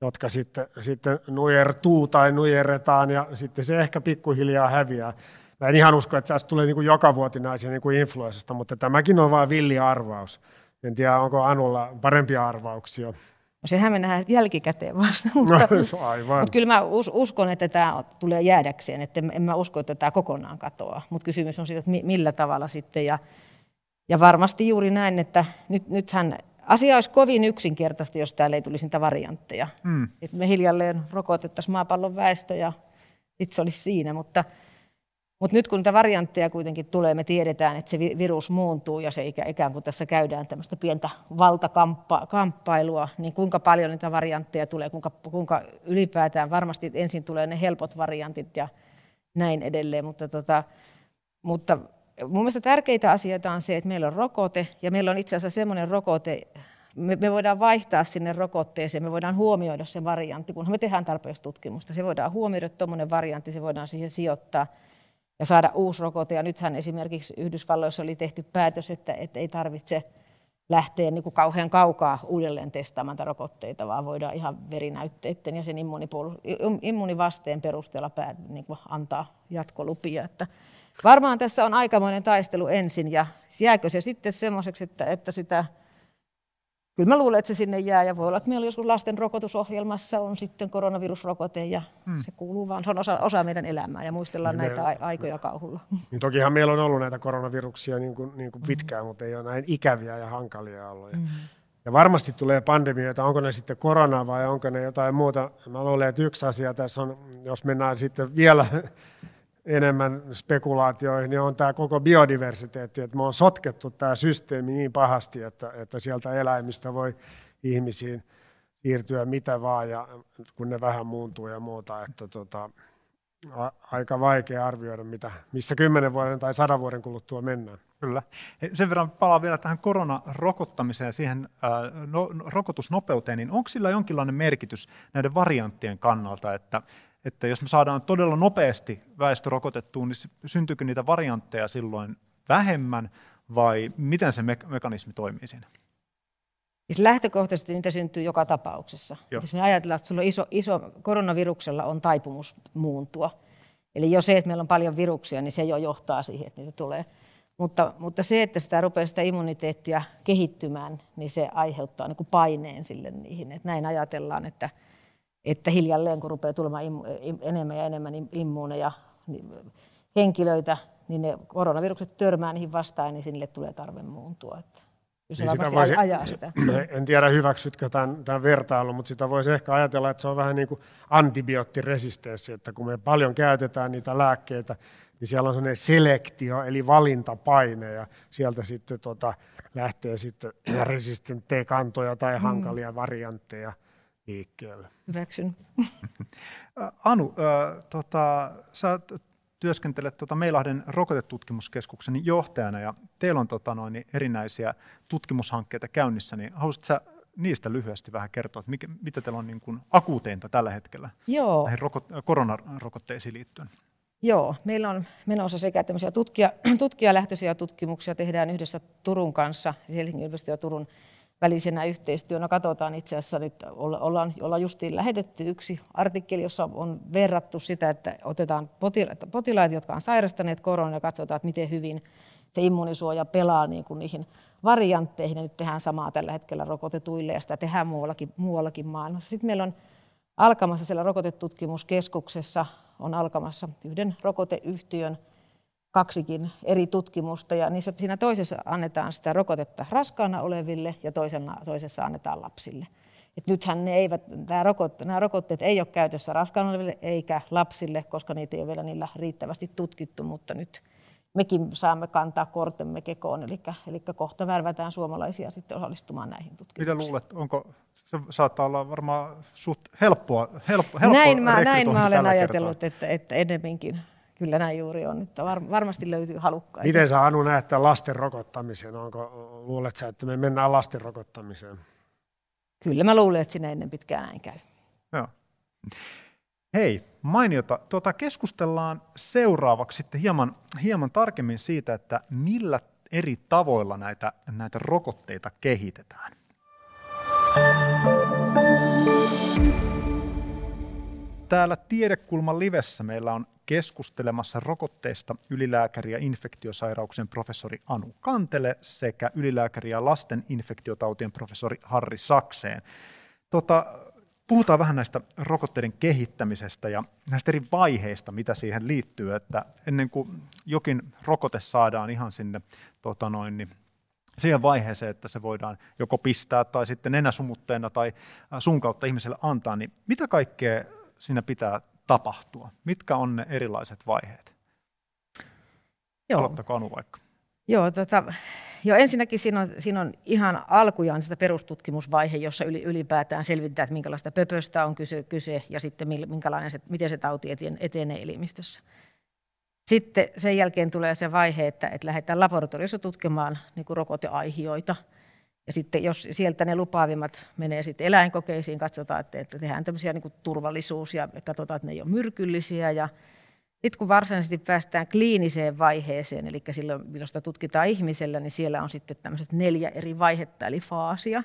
jotka sitten, sitten nujertuu tai nujerretaan ja sitten se ehkä pikkuhiljaa häviää. Mä en ihan usko, että tästä tulee niin kuin joka vuotinaisia niin kuin influenssasta, mutta tämäkin on vain villi arvaus. En tiedä, onko Anulla parempia arvauksia. No sehän me nähdään jälkikäteen vasta, mutta, no, aivan. mutta kyllä mä uskon, että tämä tulee jäädäkseen, että en mä usko, että tämä kokonaan katoaa, mutta kysymys on siitä, että millä tavalla sitten ja, ja varmasti juuri näin, että nyt, nythän asia olisi kovin yksinkertaista, jos täällä ei tulisi niitä variantteja. Mm. Että me hiljalleen rokotettaisiin maapallon väestö ja sitten se olisi siinä, mutta mutta nyt kun niitä variantteja kuitenkin tulee, me tiedetään, että se virus muuntuu ja se ikään kuin tässä käydään tämmöistä pientä valtakamppailua, niin kuinka paljon niitä variantteja tulee, kuinka, kuinka ylipäätään varmasti ensin tulee ne helpot variantit ja näin edelleen, mutta, tota, mutta mun mielestä tärkeitä asioita on se, että meillä on rokote ja meillä on itse asiassa semmoinen rokote, me, me voidaan vaihtaa sinne rokotteeseen, me voidaan huomioida se variantti, kunhan me tehdään tarpeeksi tutkimusta. Se voidaan huomioida tuommoinen variantti, se voidaan siihen sijoittaa – ja saada uusi rokote. Ja nythän esimerkiksi Yhdysvalloissa oli tehty päätös, että, että ei tarvitse lähteä niin kuin kauhean kaukaa uudelleen testaamaan rokotteita, vaan voidaan ihan verinäytteiden ja sen immunivasteen perusteella päät, niin kuin antaa jatkolupia. Että varmaan tässä on aikamoinen taistelu ensin ja jääkö se sitten semmoiseksi, että, että sitä kyllä mä luulen, että se sinne jää ja voi olla, että meillä joskus lasten rokotusohjelmassa on sitten koronavirusrokote ja hmm. se kuuluu vaan, se on osa, osa meidän elämää ja muistellaan niin näitä me, aikoja kauhulla. Niin tokihan meillä on ollut näitä koronaviruksia niin kuin, niin kuin pitkään, hmm. mutta ei ole näin ikäviä ja hankalia ollut. Hmm. Ja varmasti tulee pandemioita, onko ne sitten korona vai onko ne jotain muuta. Mä luulen, että yksi asia tässä on, jos mennään sitten vielä enemmän spekulaatioihin, niin on tämä koko biodiversiteetti, että me on sotkettu tämä systeemi niin pahasti, että, että sieltä eläimistä voi ihmisiin siirtyä mitä vaan, ja kun ne vähän muuntuu ja muuta, että tota, a, aika vaikea arvioida, mitä, missä kymmenen vuoden tai sadan vuoden kuluttua mennään. Kyllä. Sen verran palaan vielä tähän koronarokottamiseen ja siihen ää, no, rokotusnopeuteen, niin onko sillä jonkinlainen merkitys näiden varianttien kannalta, että että jos me saadaan todella nopeasti väestö rokotettua, niin syntyykö niitä variantteja silloin vähemmän vai miten se me- mekanismi toimii siinä? Siis lähtökohtaisesti niitä syntyy joka tapauksessa. Joo. Jos me ajatellaan, että sulla on iso, iso, koronaviruksella on taipumus muuntua. Eli jos se, että meillä on paljon viruksia, niin se jo johtaa siihen, että niitä tulee. Mutta, mutta se, että sitä rupeaa sitä immuniteettia kehittymään, niin se aiheuttaa niin kuin paineen sille niihin. Että näin ajatellaan, että, että hiljalleen kun rupeaa tulemaan enemmän ja enemmän immuuneja niin henkilöitä, niin ne koronavirukset törmää niihin vastaan, niin sinne tulee tarve muuntua. Että niin sitä voisi, ajaa sitä. En tiedä hyväksytkö tämän, tämän vertailun, mutta sitä voisi ehkä ajatella, että se on vähän niin kuin antibioottiresistenssi, että kun me paljon käytetään niitä lääkkeitä, niin siellä on sellainen selektio, eli valintapaine, ja sieltä sitten tota, lähtee sitten resistenttejä kantoja tai mm. hankalia mm. variantteja liikkeelle. Hyväksyn. Anu, äh, tota, sä työskentelet tota Meilahden rokotetutkimuskeskuksen johtajana ja teillä on tota, noin, erinäisiä tutkimushankkeita käynnissä, niin haluaisitko sä niistä lyhyesti vähän kertoa, että mikä, mitä teillä on niin kuin akuuteinta tällä hetkellä Joo. näihin rokot, koronarokotteisiin liittyen? Joo, meillä on menossa sekä tämmöisiä tutkija, tutkijalähtöisiä tutkimuksia, tehdään yhdessä Turun kanssa, Helsingin yliopiston ja Turun välisenä yhteistyönä. Katsotaan itse asiassa nyt, ollaan, ollaan justiin lähetetty yksi artikkeli, jossa on verrattu sitä, että otetaan potilaita, potilaita jotka on sairastaneet koronaa ja katsotaan, että miten hyvin se immunisuoja pelaa niin kuin niihin variantteihin. Ja nyt tehdään samaa tällä hetkellä rokotetuille ja sitä tehdään muuallakin, muuallakin maailmassa. Sitten meillä on alkamassa siellä rokotetutkimuskeskuksessa on alkamassa yhden rokoteyhtiön kaksikin eri tutkimusta ja niissä, siinä toisessa annetaan sitä rokotetta raskaana oleville ja toisena, toisessa annetaan lapsille. Et nythän ne eivät, nämä, rokotteet, nämä rokotteet ei ole käytössä raskaana oleville eikä lapsille, koska niitä ei ole vielä niillä riittävästi tutkittu, mutta nyt mekin saamme kantaa kortemme kekoon, eli, eli kohta värvätään suomalaisia sitten osallistumaan näihin tutkimuksiin. Mitä luulet, onko, se saattaa olla varmaan suht helppoa, helppo, helppo näin, mä, näin mä olen ajatellut, että, että enemmänkin kyllä näin juuri on, että var, varmasti löytyy halukkaita. Miten sä Anu näet tämän lasten rokottamisen? Onko, luulet sä, että me mennään lasten rokottamiseen? Kyllä mä luulen, että sinne ennen pitkään näin käy. Joo. Hei, mainiota. Tuota, keskustellaan seuraavaksi sitten hieman, hieman tarkemmin siitä, että millä eri tavoilla näitä, näitä rokotteita kehitetään. Täällä Tiedekulman livessä meillä on keskustelemassa rokotteista ylilääkäri ja infektiosairauksien professori Anu Kantele sekä ylilääkäri ja lasten infektiotautien professori Harri Sakseen. Tota, puhutaan vähän näistä rokotteiden kehittämisestä ja näistä eri vaiheista, mitä siihen liittyy, että ennen kuin jokin rokote saadaan ihan sinne tota noin, niin siihen vaiheeseen, että se voidaan joko pistää tai sitten nenäsumutteena tai sun kautta ihmiselle antaa, niin mitä kaikkea siinä pitää tapahtua? Mitkä on ne erilaiset vaiheet? Joo. Aloittako Anu vaikka? Joo, tota, jo ensinnäkin siinä on, siinä on ihan alkujaan sitä perustutkimusvaihe, jossa ylipäätään selvitetään, että minkälaista pöpöstä on kyse, kyse ja sitten minkälainen se, miten se tauti etenee elimistössä. Sitten sen jälkeen tulee se vaihe, että, että lähdetään laboratoriossa tutkimaan niin rokoteaihioita – ja sitten jos sieltä ne lupaavimmat menee sitten eläinkokeisiin, katsotaan, että, että tehdään tämmöisiä niin turvallisuus ja katsotaan, että ne ei ole myrkyllisiä. Ja sitten kun varsinaisesti päästään kliiniseen vaiheeseen, eli silloin, milloin sitä tutkitaan ihmisellä, niin siellä on sitten tämmöiset neljä eri vaihetta, eli faasia.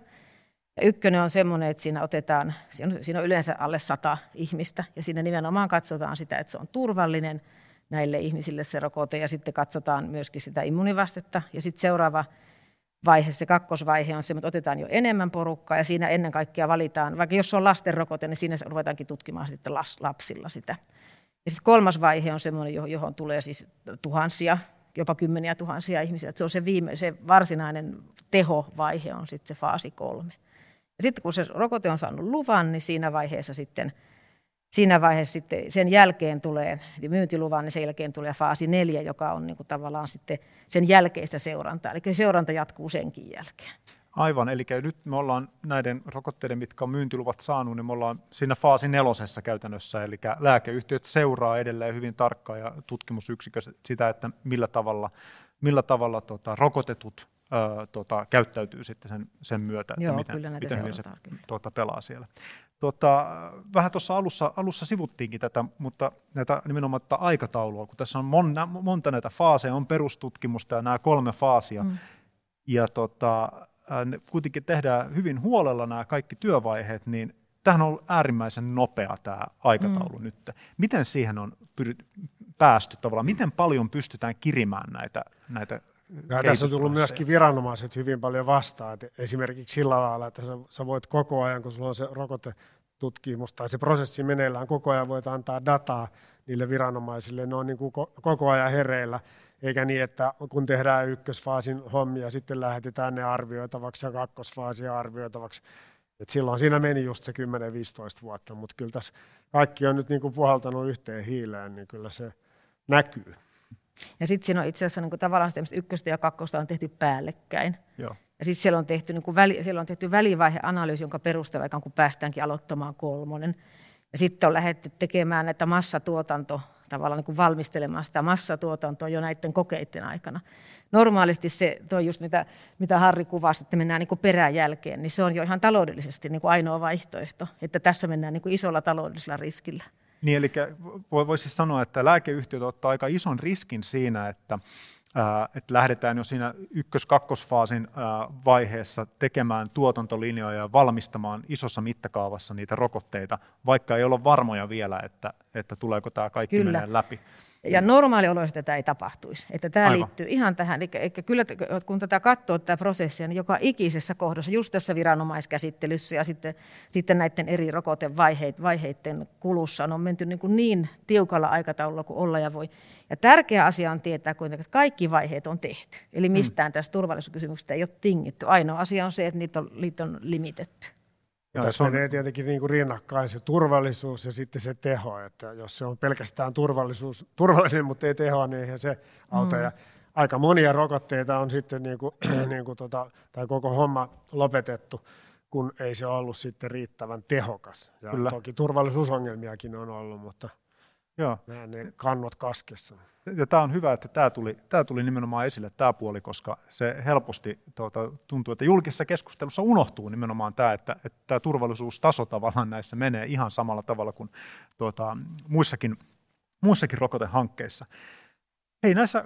Ja ykkönen on semmoinen, että siinä otetaan, siinä on, yleensä alle sata ihmistä, ja siinä nimenomaan katsotaan sitä, että se on turvallinen näille ihmisille se rokote, ja sitten katsotaan myöskin sitä immunivastetta. Ja sitten seuraava vaihe, se kakkosvaihe on se, että otetaan jo enemmän porukkaa ja siinä ennen kaikkea valitaan, vaikka jos on lasten rokote, niin siinä ruvetaankin tutkimaan sitten lapsilla sitä. Ja sitten kolmas vaihe on semmoinen, johon tulee siis tuhansia, jopa kymmeniä tuhansia ihmisiä. Se on se, viime, se varsinainen tehovaihe on sitten se faasi kolme. Ja sitten kun se rokote on saanut luvan, niin siinä vaiheessa sitten – siinä vaiheessa sitten sen jälkeen tulee, eli myyntiluvan, niin sen jälkeen tulee faasi neljä, joka on niin kuin tavallaan sitten sen jälkeistä seurantaa. Eli seuranta jatkuu senkin jälkeen. Aivan, eli nyt me ollaan näiden rokotteiden, mitkä on myyntiluvat saanut, niin me ollaan siinä faasi nelosessa käytännössä, eli lääkeyhtiöt seuraa edelleen hyvin tarkkaan ja tutkimusyksikö sitä, että millä tavalla, millä tavalla tota, rokotetut ö, tota, käyttäytyy sitten sen, sen myötä, että Joo, miten, miten hyvin se tuota, pelaa siellä. Tuota, vähän tuossa alussa, alussa sivuttiinkin tätä, mutta näitä nimenomaan tätä aikataulua, kun tässä on mon, monta näitä faaseja, on perustutkimusta ja nämä kolme faasia, mm. ja tota, ne kuitenkin tehdään hyvin huolella nämä kaikki työvaiheet, niin tähän on ollut äärimmäisen nopea tämä aikataulu mm. nyt. Miten siihen on päästy tavallaan? Miten paljon pystytään kirimään näitä, näitä ja tässä on tullut myöskin viranomaiset hyvin paljon vastaan. Että esimerkiksi sillä lailla, että sä, voit koko ajan, kun sulla on se rokotetutkimus tai se prosessi meneillään, koko ajan voit antaa dataa niille viranomaisille. Ne on niin kuin koko ajan hereillä, eikä niin, että kun tehdään ykkösfaasin hommia, sitten lähetetään ne arvioitavaksi ja kakkosfaasia arvioitavaksi. Et silloin siinä meni just se 10-15 vuotta, mutta kyllä tässä kaikki on nyt niin kuin puhaltanut yhteen hiileen, niin kyllä se näkyy. Ja sitten siinä on itse asiassa niin kuin tavallaan ykköstä ja kakkosta on tehty päällekkäin. Joo. Ja sitten siellä on tehty, niin kuin väli, siellä on tehty välivaiheanalyysi, jonka perusteella ikään kuin päästäänkin aloittamaan kolmonen. Ja sitten on lähdetty tekemään näitä massatuotanto, tavallaan niin kuin valmistelemaan sitä massatuotantoa jo näiden kokeiden aikana. Normaalisti se, tuo just mitä, mitä Harri kuvasi, että mennään niin kuin peräjälkeen, niin se on jo ihan taloudellisesti niin kuin ainoa vaihtoehto, että tässä mennään niin kuin isolla taloudellisella riskillä. Niin, eli voisi siis sanoa, että lääkeyhtiöt ottaa aika ison riskin siinä, että, että lähdetään jo siinä ykkös-kakkosfaasin vaiheessa tekemään tuotantolinjoja ja valmistamaan isossa mittakaavassa niitä rokotteita, vaikka ei ole varmoja vielä, että, että tuleeko tämä kaikki Kyllä. läpi. Ja normaalioloissa tätä ei tapahtuisi. Että tämä Aivan. liittyy ihan tähän. Eli, eli kyllä kun tätä katsoo tätä prosessia, niin joka ikisessä kohdassa, just tässä viranomaiskäsittelyssä ja sitten, sitten näiden eri rokotevaiheiden kulussa on menty niin, kuin niin tiukalla aikataululla kuin olla ja voi. Ja tärkeä asia on tietää kuitenkin, että kaikki vaiheet on tehty. Eli mm. mistään mm. tästä turvallisuuskysymyksestä ei ole tingitty. Ainoa asia on se, että niitä on, niitä on limitetty. Ja tässä on... menee tietenkin niin kuin rinnakkain se turvallisuus ja sitten se teho, että jos se on pelkästään turvallisuus, turvallinen, mutta ei tehoa, niin eihän se auta. Mm. Ja aika monia rokotteita on sitten, niin kuin, niin kuin tota, tai koko homma lopetettu, kun ei se ollut sitten riittävän tehokas. Ja Kyllä. toki turvallisuusongelmiakin on ollut, mutta – Joo. ne kannot kaskessa. Ja tämä on hyvä, että tämä tuli, tämä tuli nimenomaan esille, tämä puoli, koska se helposti tuota, tuntuu, että julkisessa keskustelussa unohtuu nimenomaan tämä, että, että tämä turvallisuustaso tavallaan näissä menee ihan samalla tavalla kuin tuota, muissakin, muissakin rokotehankkeissa. Hei, näissä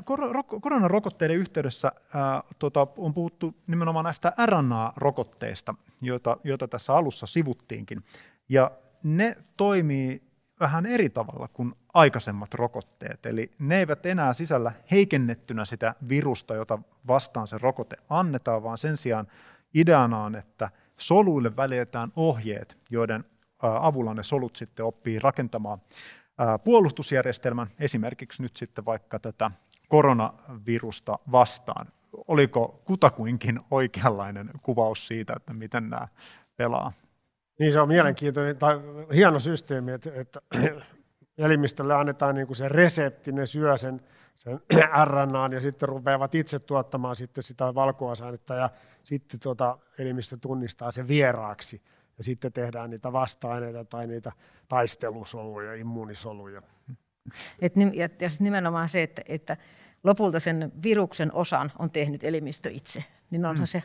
koronarokotteiden yhteydessä ää, tota, on puhuttu nimenomaan näistä RNA-rokotteista, joita, joita tässä alussa sivuttiinkin. Ja ne toimii vähän eri tavalla kuin aikaisemmat rokotteet. Eli ne eivät enää sisällä heikennettynä sitä virusta, jota vastaan se rokote annetaan, vaan sen sijaan ideana on, että soluille välitetään ohjeet, joiden avulla ne solut sitten oppii rakentamaan puolustusjärjestelmän, esimerkiksi nyt sitten vaikka tätä koronavirusta vastaan. Oliko kutakuinkin oikeanlainen kuvaus siitä, että miten nämä pelaa? Niin se on mielenkiintoinen tai hieno systeemi, että, että elimistölle annetaan niin kuin se resepti, ne syö sen, sen RNAn ja sitten rupeavat itse tuottamaan sitten sitä valkuaisainetta ja sitten tuota, elimistö tunnistaa sen vieraaksi ja sitten tehdään niitä vasta-aineita tai niitä taistelusoluja, immuunisoluja. Et, ja, ja sitten nimenomaan se, että, että lopulta sen viruksen osan on tehnyt elimistö itse, niin onhan mm. se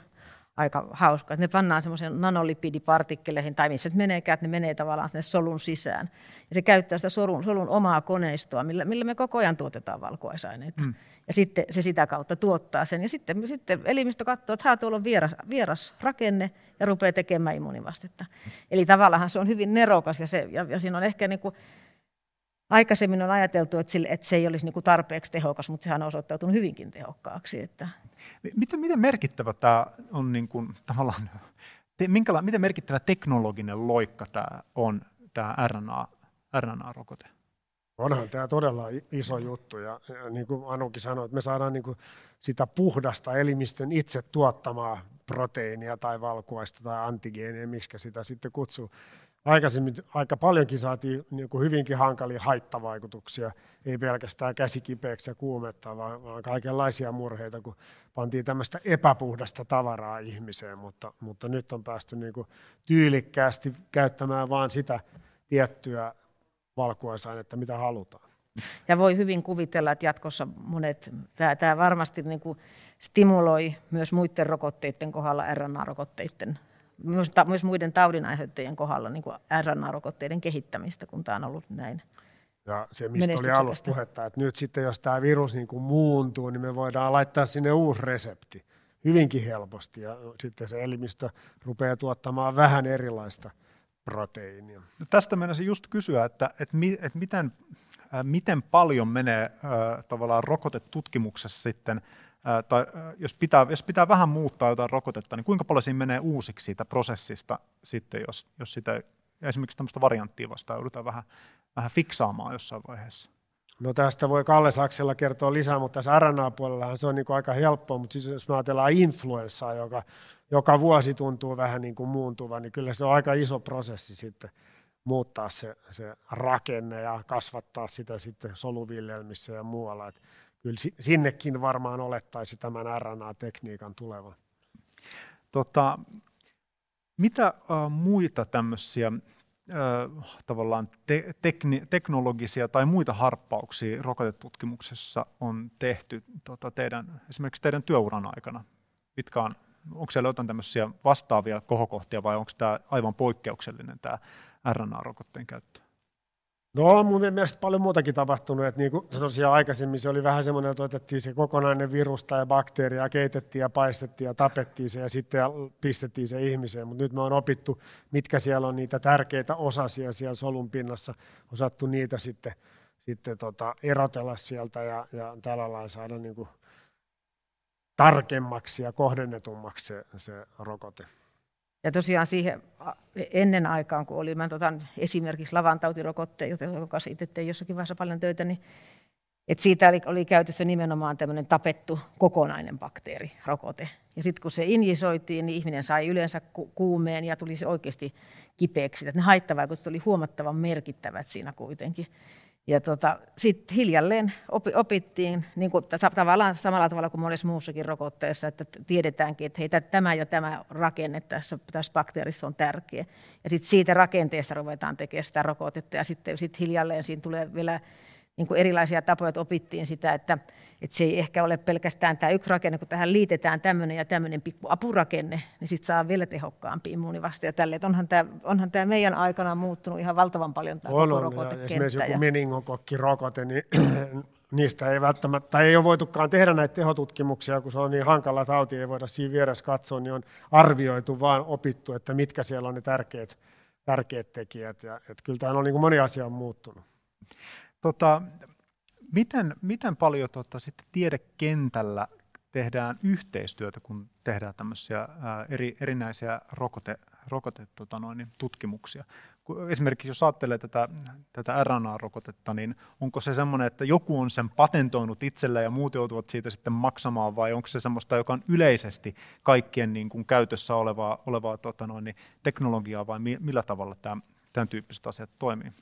aika hauska. Että ne pannaan semmoisen nanolipidipartikkeleihin, tai missä ne meneekään, että ne menee tavallaan sinne solun sisään. Ja se käyttää sitä solun, solun omaa koneistoa, millä, millä me koko ajan tuotetaan valkuaisaineita. Mm. Ja sitten se sitä kautta tuottaa sen. Ja sitten, sitten elimistö katsoo, että tuolla on vieras, vieras rakenne ja rupeaa tekemään immunivastetta. Eli tavallaan se on hyvin nerokas ja, se, ja, ja siinä on ehkä niin kuin, aikaisemmin on ajateltu, että, sille, että se ei olisi niin kuin tarpeeksi tehokas, mutta sehän on osoittautunut hyvinkin tehokkaaksi. Että. Miten, miten merkittävä tämä on niin kuin, tavallaan, te, minkäla, miten merkittävä teknologinen loikka tämä on, tämä RNA, RNA-rokote? Onhan tämä todella iso juttu ja, ja niin kuin Anukin sanoi, että me saadaan niin kuin sitä puhdasta elimistön itse tuottamaa proteiinia tai valkuaista tai antigeenia, miksi sitä sitten kutsuu. Aikaisemmin aika paljonkin saatiin niin kuin hyvinkin hankalia haittavaikutuksia, ei pelkästään käsikipeäksi ja kuumetta, vaan, vaan kaikenlaisia murheita, kun pantiin tämmöistä epäpuhdasta tavaraa ihmiseen, mutta, mutta nyt on päästy niin kuin tyylikkäästi käyttämään vain sitä tiettyä valkuaisainetta, mitä halutaan. Ja voi hyvin kuvitella, että jatkossa monet, tämä, tämä varmasti niin kuin stimuloi myös muiden rokotteiden kohdalla, RNA-rokotteiden, myös, myös muiden taudinaiheuttajien kohdalla niin kuin RNA-rokotteiden kehittämistä, kun tämä on ollut näin. Ja se, mistä oli alussa puhetta, että nyt sitten jos tämä virus niin kuin muuntuu, niin me voidaan laittaa sinne uusi resepti hyvinkin helposti ja sitten se elimistö rupeaa tuottamaan vähän erilaista proteiinia. No tästä mennäisin just kysyä, että, että, mi, että miten, äh, miten paljon menee äh, tavallaan rokotetutkimuksessa sitten, äh, tai jos, pitää, jos pitää vähän muuttaa jotain rokotetta, niin kuinka paljon siinä menee uusiksi siitä prosessista sitten, jos, jos sitä esimerkiksi tämmöistä varianttia vastaan joudutaan vähän, vähän fiksaamaan jossain vaiheessa? No tästä voi Kalle Saksella kertoa lisää, mutta tässä RNA-puolellahan se on niin aika helppoa, mutta siis jos me ajatellaan influenssaa, joka joka vuosi tuntuu vähän niin kuin muuntuva, niin kyllä se on aika iso prosessi sitten muuttaa se, se rakenne ja kasvattaa sitä sitten soluviljelmissä ja muualla. Et kyllä sinnekin varmaan olettaisi tämän RNA-tekniikan tulevan. Tota, mitä muita tämmöisiä tavallaan te- tekni- teknologisia tai muita harppauksia rokotetutkimuksessa on tehty tota, teidän, esimerkiksi teidän työuran aikana? Mitkä on onko siellä jotain tämmöisiä vastaavia kohokohtia vai onko tämä aivan poikkeuksellinen tämä RNA-rokotteen käyttö? No on mun mielestä paljon muutakin tapahtunut, että niin kuin tosiaan aikaisemmin se oli vähän semmoinen, että otettiin se kokonainen virus tai bakteeri ja keitettiin ja paistettiin ja tapettiin se ja sitten pistettiin se ihmiseen, mutta nyt me on opittu, mitkä siellä on niitä tärkeitä osasia siellä solun pinnassa, osattu niitä sitten, sitten tota, erotella sieltä ja, ja tällä lailla saada niin kuin tarkemmaksi ja kohdennetummaksi se, se rokote. Ja tosiaan siihen ennen aikaan, kun oli, mä otan esimerkiksi lavantautirokotte, joka itse tein jossakin vaiheessa paljon töitä, niin et siitä oli, oli käytössä nimenomaan tämmöinen tapettu kokonainen bakteerirokote. Ja sitten kun se injisoitiin, niin ihminen sai yleensä ku- kuumeen ja tuli se oikeasti kipeäksi. Että ne haittavaikutukset oli huomattavan merkittävät siinä kuitenkin. Ja tota, sitten hiljalleen opi, opittiin niin kuin, tavallaan samalla tavalla kuin monessa muussakin rokotteessa, että tiedetäänkin, että hei, tämä ja tämä rakenne tässä, tässä bakteerissa on tärkeä. Ja sitten siitä rakenteesta ruvetaan tekemään sitä rokotetta ja sitten sit hiljalleen siinä tulee vielä niin kuin erilaisia tapoja, että opittiin sitä, että, että se ei ehkä ole pelkästään tämä yksi rakenne, kun tähän liitetään tämmöinen ja tämmöinen pikku apurakenne, niin sitten saa vielä tehokkaampi immuunivaste ja tälle. Että onhan tämä, onhan tämä meidän aikana muuttunut ihan valtavan paljon tämä on, koko rokotekenttä. Esimerkiksi joku meningokokkirokote, niin niistä ei välttämättä, tai ei ole voitukaan tehdä näitä tehotutkimuksia, kun se on niin hankala tauti, ei voida siinä vieressä katsoa, niin on arvioitu, vaan opittu, että mitkä siellä on ne tärkeät, tärkeät tekijät. Ja, että kyllä tämä on niin kuin moni asia on muuttunut. Tota, miten, miten paljon tota, sitten tiedekentällä tehdään yhteistyötä, kun tehdään tämmöisiä ää, eri, erinäisiä rokote, rokote tota noin, niin tutkimuksia? Esimerkiksi jos ajattelee tätä, tätä RNA-rokotetta, niin onko se semmoinen, että joku on sen patentoinut itsellä ja muut joutuvat siitä sitten maksamaan, vai onko se semmoista, joka on yleisesti kaikkien niin kuin käytössä olevaa, olevaa tota noin, niin teknologiaa, vai millä tavalla tämä, tämän tyyppiset asiat toimii?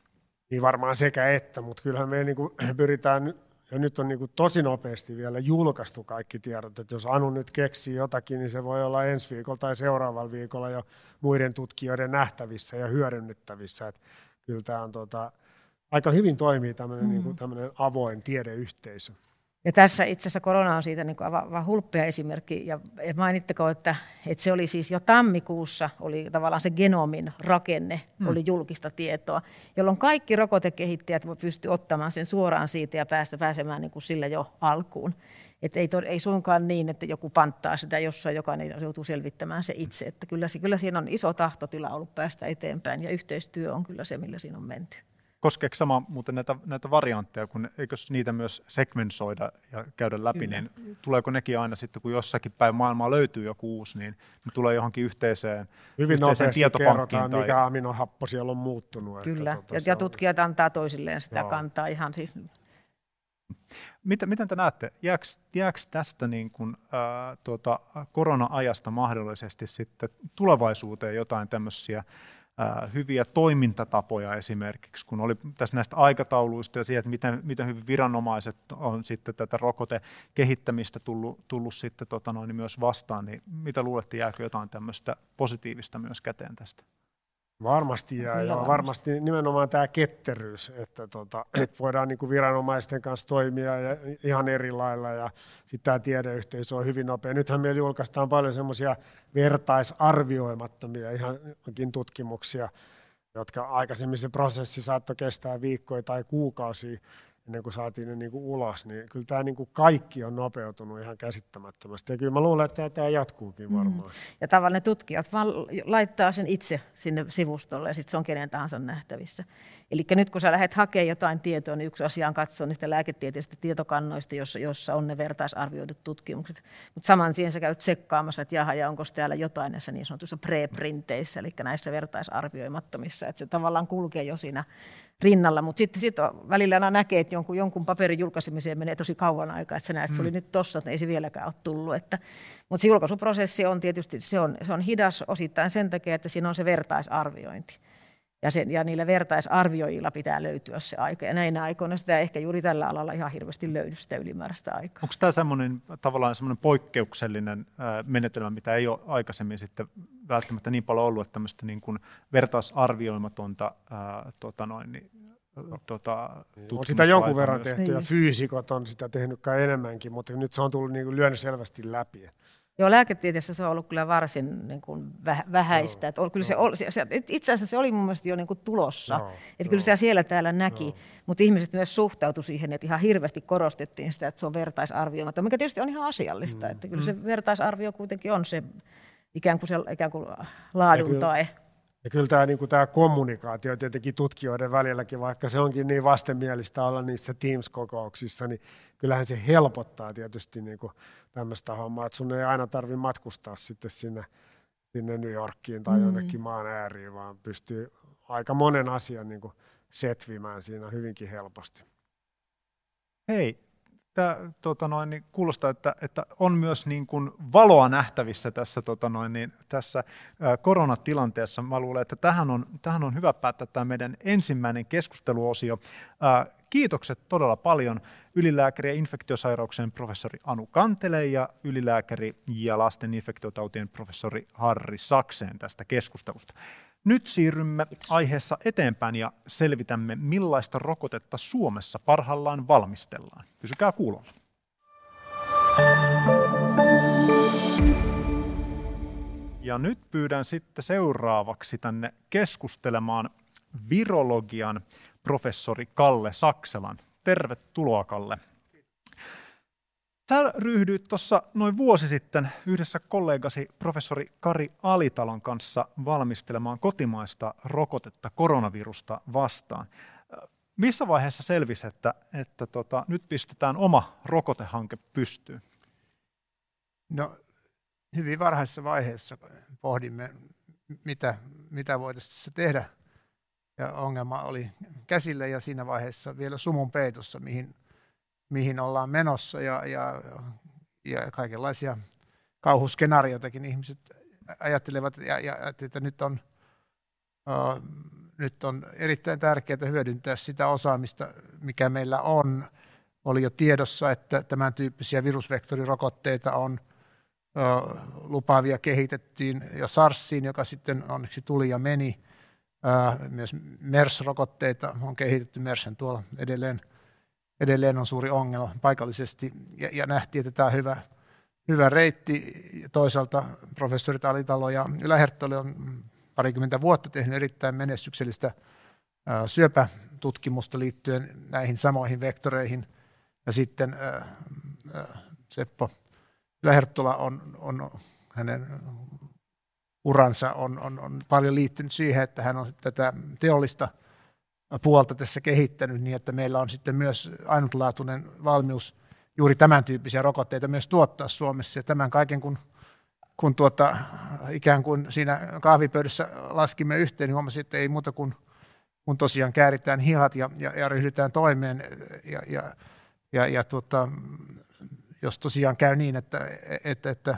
Niin varmaan sekä että, mutta kyllähän me niin kuin pyritään, ja nyt on niin kuin tosi nopeasti vielä julkaistu kaikki tiedot, että jos Anu nyt keksii jotakin, niin se voi olla ensi viikolla tai seuraavalla viikolla jo muiden tutkijoiden nähtävissä ja hyödynnettävissä. Että kyllä tämä on tota, aika hyvin toimii tämmöinen, mm. niin kuin, tämmöinen avoin tiedeyhteisö. Ja tässä itse asiassa korona on siitä niin kuin aivan hulppea esimerkki. Ja mainittako, että, että se oli siis jo tammikuussa, oli tavallaan se genomin rakenne, hmm. oli julkista tietoa, jolloin kaikki rokotekehittäjät pysty ottamaan sen suoraan siitä ja päästä pääsemään niin kuin sillä jo alkuun. Että ei, ei suinkaan niin, että joku panttaa sitä jossain, jokainen joutuu selvittämään se itse. Että kyllä, kyllä siinä on iso tahtotila ollut päästä eteenpäin ja yhteistyö on kyllä se, millä siinä on menty. Koskeeko sama muuten näitä, näitä variantteja, kun eikö niitä myös segmentoida ja käydä läpi, Kyllä. niin tuleeko nekin aina sitten, kun jossakin päin maailmaa löytyy joku uusi, niin ne tulee johonkin yhteiseen, Hyvin yhteiseen tietopankkiin? Tai... mikä aminohappo siellä on muuttunut. Kyllä, että, tota, ja, ja tutkijat on... antaa toisilleen sitä Joo. kantaa ihan siis Miten, miten te näette, jääkö, jääkö tästä niin kuin, ää, tuota, korona-ajasta mahdollisesti sitten tulevaisuuteen jotain tämmöisiä hyviä toimintatapoja esimerkiksi, kun oli tässä näistä aikatauluista ja siitä, että miten, miten hyvin viranomaiset on sitten tätä rokotekehittämistä tullut, tullut sitten tota noin, myös vastaan, niin mitä luulette, jääkö jotain tämmöistä positiivista myös käteen tästä? Varmasti jää, ja varmasti nimenomaan tämä ketteryys, että, tota, että voidaan niin viranomaisten kanssa toimia ja ihan eri lailla, ja sitten tämä tiedeyhteisö on hyvin nopea. Nythän meillä julkaistaan paljon semmoisia vertaisarvioimattomia ihankin tutkimuksia, jotka aikaisemmin se prosessi saattoi kestää viikkoja tai kuukausia, ennen kuin saatiin ne niin kuin ulos, niin kyllä tämä niin kuin kaikki on nopeutunut ihan käsittämättömästi. Ja kyllä mä luulen, että tämä jatkuukin mm. varmaan. Mm. Ja tavallaan ne tutkijat vaan laittaa sen itse sinne sivustolle ja sitten se on kenen tahansa nähtävissä. Eli nyt kun sä lähdet hakemaan jotain tietoa, niin yksi asia on katsoa niistä lääketieteellisistä tietokannoista, jossa, jossa on ne vertaisarvioidut tutkimukset. Mutta saman siihen sä käyt tsekkaamassa, että jaha, ja onko täällä jotain näissä niin sanotuissa preprinteissä, eli näissä vertaisarvioimattomissa. Että se tavallaan kulkee jo siinä rinnalla, mutta sitten sit välillä aina näkee, että jonkun, jonkun paperin julkaisemiseen menee tosi kauan aikaa, että sä näet, että se oli mm. nyt tossa, että ei se vieläkään ole tullut. Että, mutta se julkaisuprosessi on tietysti se on, se on hidas osittain sen takia, että siinä on se vertaisarviointi. Ja, sen, ja niillä vertaisarvioijilla pitää löytyä se aika. Ja näinä aikoina sitä ehkä juuri tällä alalla ihan hirveästi löydy sitä ylimääräistä aikaa. Onko tämä semmoinen tavallaan semmoinen poikkeuksellinen menetelmä, mitä ei ole aikaisemmin sitten välttämättä niin paljon ollut, että tämmöistä niin kuin vertaisarvioimatonta ää, tota noin, niin, tota, on sitä jonkun verran tehty ja niin. fyysikot on sitä tehnyt kai enemmänkin, mutta nyt se on tullut niin kuin lyönyt selvästi läpi. Joo, lääketieteessä se on ollut kyllä varsin niin kuin vähäistä. Että kyllä se, oli, se, itse asiassa se oli mun mielestä jo niin kuin tulossa. Joo, että joo. kyllä sitä siellä täällä näki, mutta ihmiset myös suhtautuivat siihen, että ihan hirveästi korostettiin sitä, että se on vertaisarvioimatta, mikä tietysti on ihan asiallista. Mm. Että kyllä se mm. vertaisarvio kuitenkin on se ikään kuin, se, ikään kuin laadun tae. Ja kyllä tämä, niin kuin tämä kommunikaatio tietenkin tutkijoiden välilläkin, vaikka se onkin niin vastenmielistä olla niissä Teams-kokouksissa, niin kyllähän se helpottaa tietysti niin kuin tämmöistä hommaa, että sun ei aina tarvitse matkustaa sitten sinne, sinne New Yorkiin tai mm. jonnekin maan ääriin, vaan pystyy aika monen asian niin kuin setvimään siinä hyvinkin helposti. Hei, tämä tota noin, niin kuulostaa, että, että on myös niin kuin valoa nähtävissä tässä, tota noin, niin tässä koronatilanteessa. Mä luulen, että tähän on, tähän on hyvä päättää tämä meidän ensimmäinen keskusteluosio. Kiitokset todella paljon ylilääkäri ja infektiosairauksien professori Anu Kantele ja ylilääkäri ja lasten infektiotautien professori Harri Sakseen tästä keskustelusta. Nyt siirrymme aiheessa eteenpäin ja selvitämme, millaista rokotetta Suomessa parhaillaan valmistellaan. Pysykää kuulolla. Ja nyt pyydän sitten seuraavaksi tänne keskustelemaan virologian professori Kalle Sakselan. Tervetuloa Kalle. Sä ryhdyit tuossa noin vuosi sitten yhdessä kollegasi professori Kari Alitalon kanssa valmistelemaan kotimaista rokotetta koronavirusta vastaan. Missä vaiheessa selvisi, että, että tota, nyt pistetään oma rokotehanke pystyyn? No, hyvin varhaisessa vaiheessa pohdimme, mitä, mitä voitaisiin tehdä. Ja ongelma oli käsillä ja siinä vaiheessa vielä sumun peitossa, mihin mihin ollaan menossa ja, ja, ja kaikenlaisia kauhuskenaarioitakin ihmiset ajattelevat, ja, ja, että nyt on, uh, nyt on erittäin tärkeää hyödyntää sitä osaamista, mikä meillä on. Oli jo tiedossa, että tämän tyyppisiä virusvektorirokotteita on uh, lupaavia kehitettiin jo SARSiin, joka sitten onneksi tuli ja meni. Uh, myös MERS-rokotteita on kehitetty, MERSen tuolla edelleen – edelleen on suuri ongelma paikallisesti ja, ja nähtiin, että tämä on hyvä, hyvä reitti. Toisaalta professori Alitalo ja Yläherttoli on parikymmentä vuotta tehnyt erittäin menestyksellistä syöpätutkimusta liittyen näihin samoihin vektoreihin. Ja sitten Seppo Yläherttola on, on hänen uransa on, on, on paljon liittynyt siihen, että hän on tätä teollista puolta tässä kehittänyt niin, että meillä on sitten myös ainutlaatuinen valmius juuri tämän tyyppisiä rokotteita myös tuottaa Suomessa. Ja tämän kaiken, kun, kun tuota, ikään kuin siinä kahvipöydässä laskimme yhteen, niin huomasin, että ei muuta kuin kun tosiaan kääritään hihat ja, ja, ja ryhdytään toimeen. Ja, ja, ja, ja tuota, jos tosiaan käy niin, että, että, että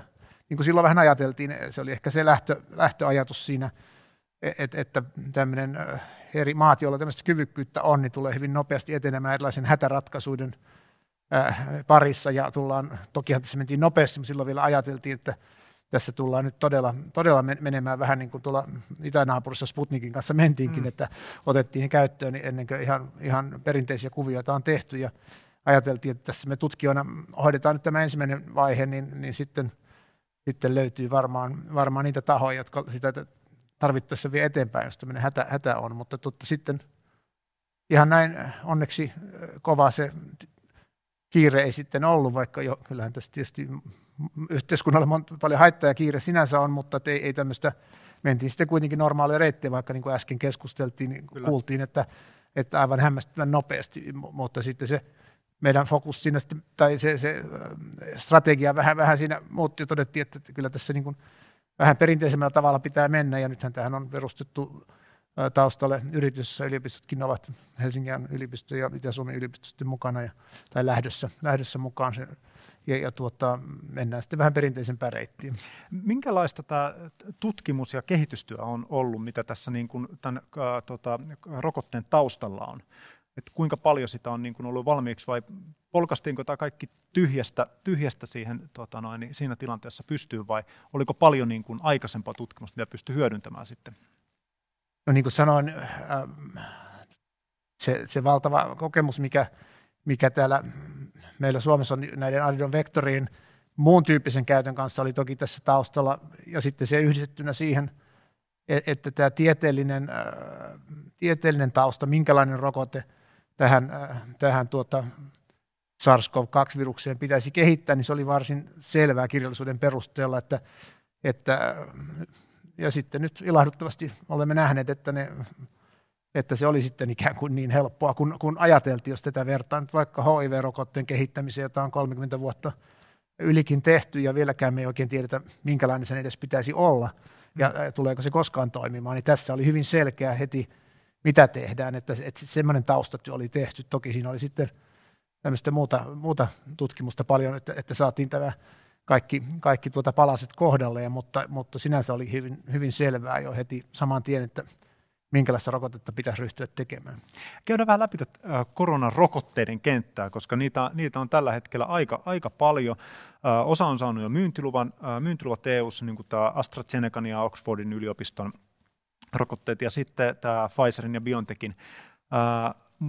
niin kuin silloin vähän ajateltiin, se oli ehkä se lähtö, lähtöajatus siinä, että, että tämmöinen eri maat, joilla tämmöistä kyvykkyyttä on, niin tulee hyvin nopeasti etenemään erilaisen hätäratkaisuiden parissa ja tullaan, tokihan tässä mentiin nopeasti, mutta silloin vielä ajateltiin, että tässä tullaan nyt todella, todella menemään vähän niin kuin tuolla itänaapurissa Sputnikin kanssa mentiinkin, mm. että otettiin käyttöön niin ennen kuin ihan, ihan perinteisiä kuvioita on tehty ja ajateltiin, että tässä me tutkijoina hoidetaan nyt tämä ensimmäinen vaihe, niin, niin sitten, sitten löytyy varmaan, varmaan niitä tahoja, jotka sitä tarvittaessa vie eteenpäin, jos tämmöinen hätä, hätä on, mutta totta sitten ihan näin onneksi kova se kiire ei sitten ollut, vaikka jo, kyllähän tässä tietysti yhteiskunnalle monta, paljon haittaa ja kiire sinänsä on, mutta ei, ei tämmöistä, mentiin sitten kuitenkin normaalia reittiä, vaikka niin kuin äsken keskusteltiin, niin Kyllä. kuultiin, että, että aivan hämmästyvän nopeasti, mutta sitten se meidän fokus siinä, tai se, se strategia vähän, vähän siinä muutti ja todettiin, että kyllä tässä niin kuin vähän perinteisemmällä tavalla pitää mennä, ja nythän tähän on perustettu taustalle yritys, yliopistotkin ovat Helsingin yliopisto ja Itä-Suomen yliopisto sitten mukana ja, tai lähdössä, lähdössä mukaan se, ja, ja tuota, mennään sitten vähän perinteisempään reittiin. Minkälaista tämä tutkimus ja kehitystyö on ollut, mitä tässä niin kuin tämän äh, tota, rokotteen taustalla on? Et kuinka paljon sitä on niin kuin ollut valmiiksi vai polkastiinko tämä kaikki tyhjästä, tyhjästä siihen, tota noin, niin siinä tilanteessa pystyy vai oliko paljon niin kuin aikaisempaa tutkimusta, mitä pystyy hyödyntämään sitten? No niin kuin sanoin, äh, se, se valtava kokemus, mikä, mikä täällä meillä Suomessa on näiden adidon vektorien muun tyyppisen käytön kanssa oli toki tässä taustalla, ja sitten se yhdistettynä siihen, e, että tämä tieteellinen, äh, tieteellinen tausta, minkälainen rokote tähän, äh, tähän tuota SARS-CoV-2-virukseen pitäisi kehittää, niin se oli varsin selvää kirjallisuuden perusteella, että, että ja sitten nyt ilahduttavasti olemme nähneet, että, ne, että se oli sitten ikään kuin niin helppoa, kun, kun ajateltiin, jos tätä vertaa nyt vaikka HIV-rokotteen kehittämiseen, jota on 30 vuotta ylikin tehty, ja vieläkään me ei oikein tiedetä, minkälainen sen edes pitäisi olla, ja mm. tuleeko se koskaan toimimaan, niin tässä oli hyvin selkeä heti, mitä tehdään, että, että semmoinen taustatyö oli tehty. Toki siinä oli sitten tämmöistä muuta, muuta tutkimusta paljon, että, että saatiin tämä kaikki, kaikki tuota palaset kohdalle, mutta, mutta sinänsä oli hyvin, hyvin selvää jo heti saman tien, että minkälaista rokotetta pitäisi ryhtyä tekemään. Käydään vähän läpi tätä koronarokotteiden kenttää, koska niitä, niitä on tällä hetkellä aika, aika paljon. Osa on saanut jo myyntiluvan, myyntiluvat EU-ssa, niin kuin tämä AstraZenecan ja Oxfordin yliopiston rokotteet, ja sitten tämä Pfizerin ja BioNTechin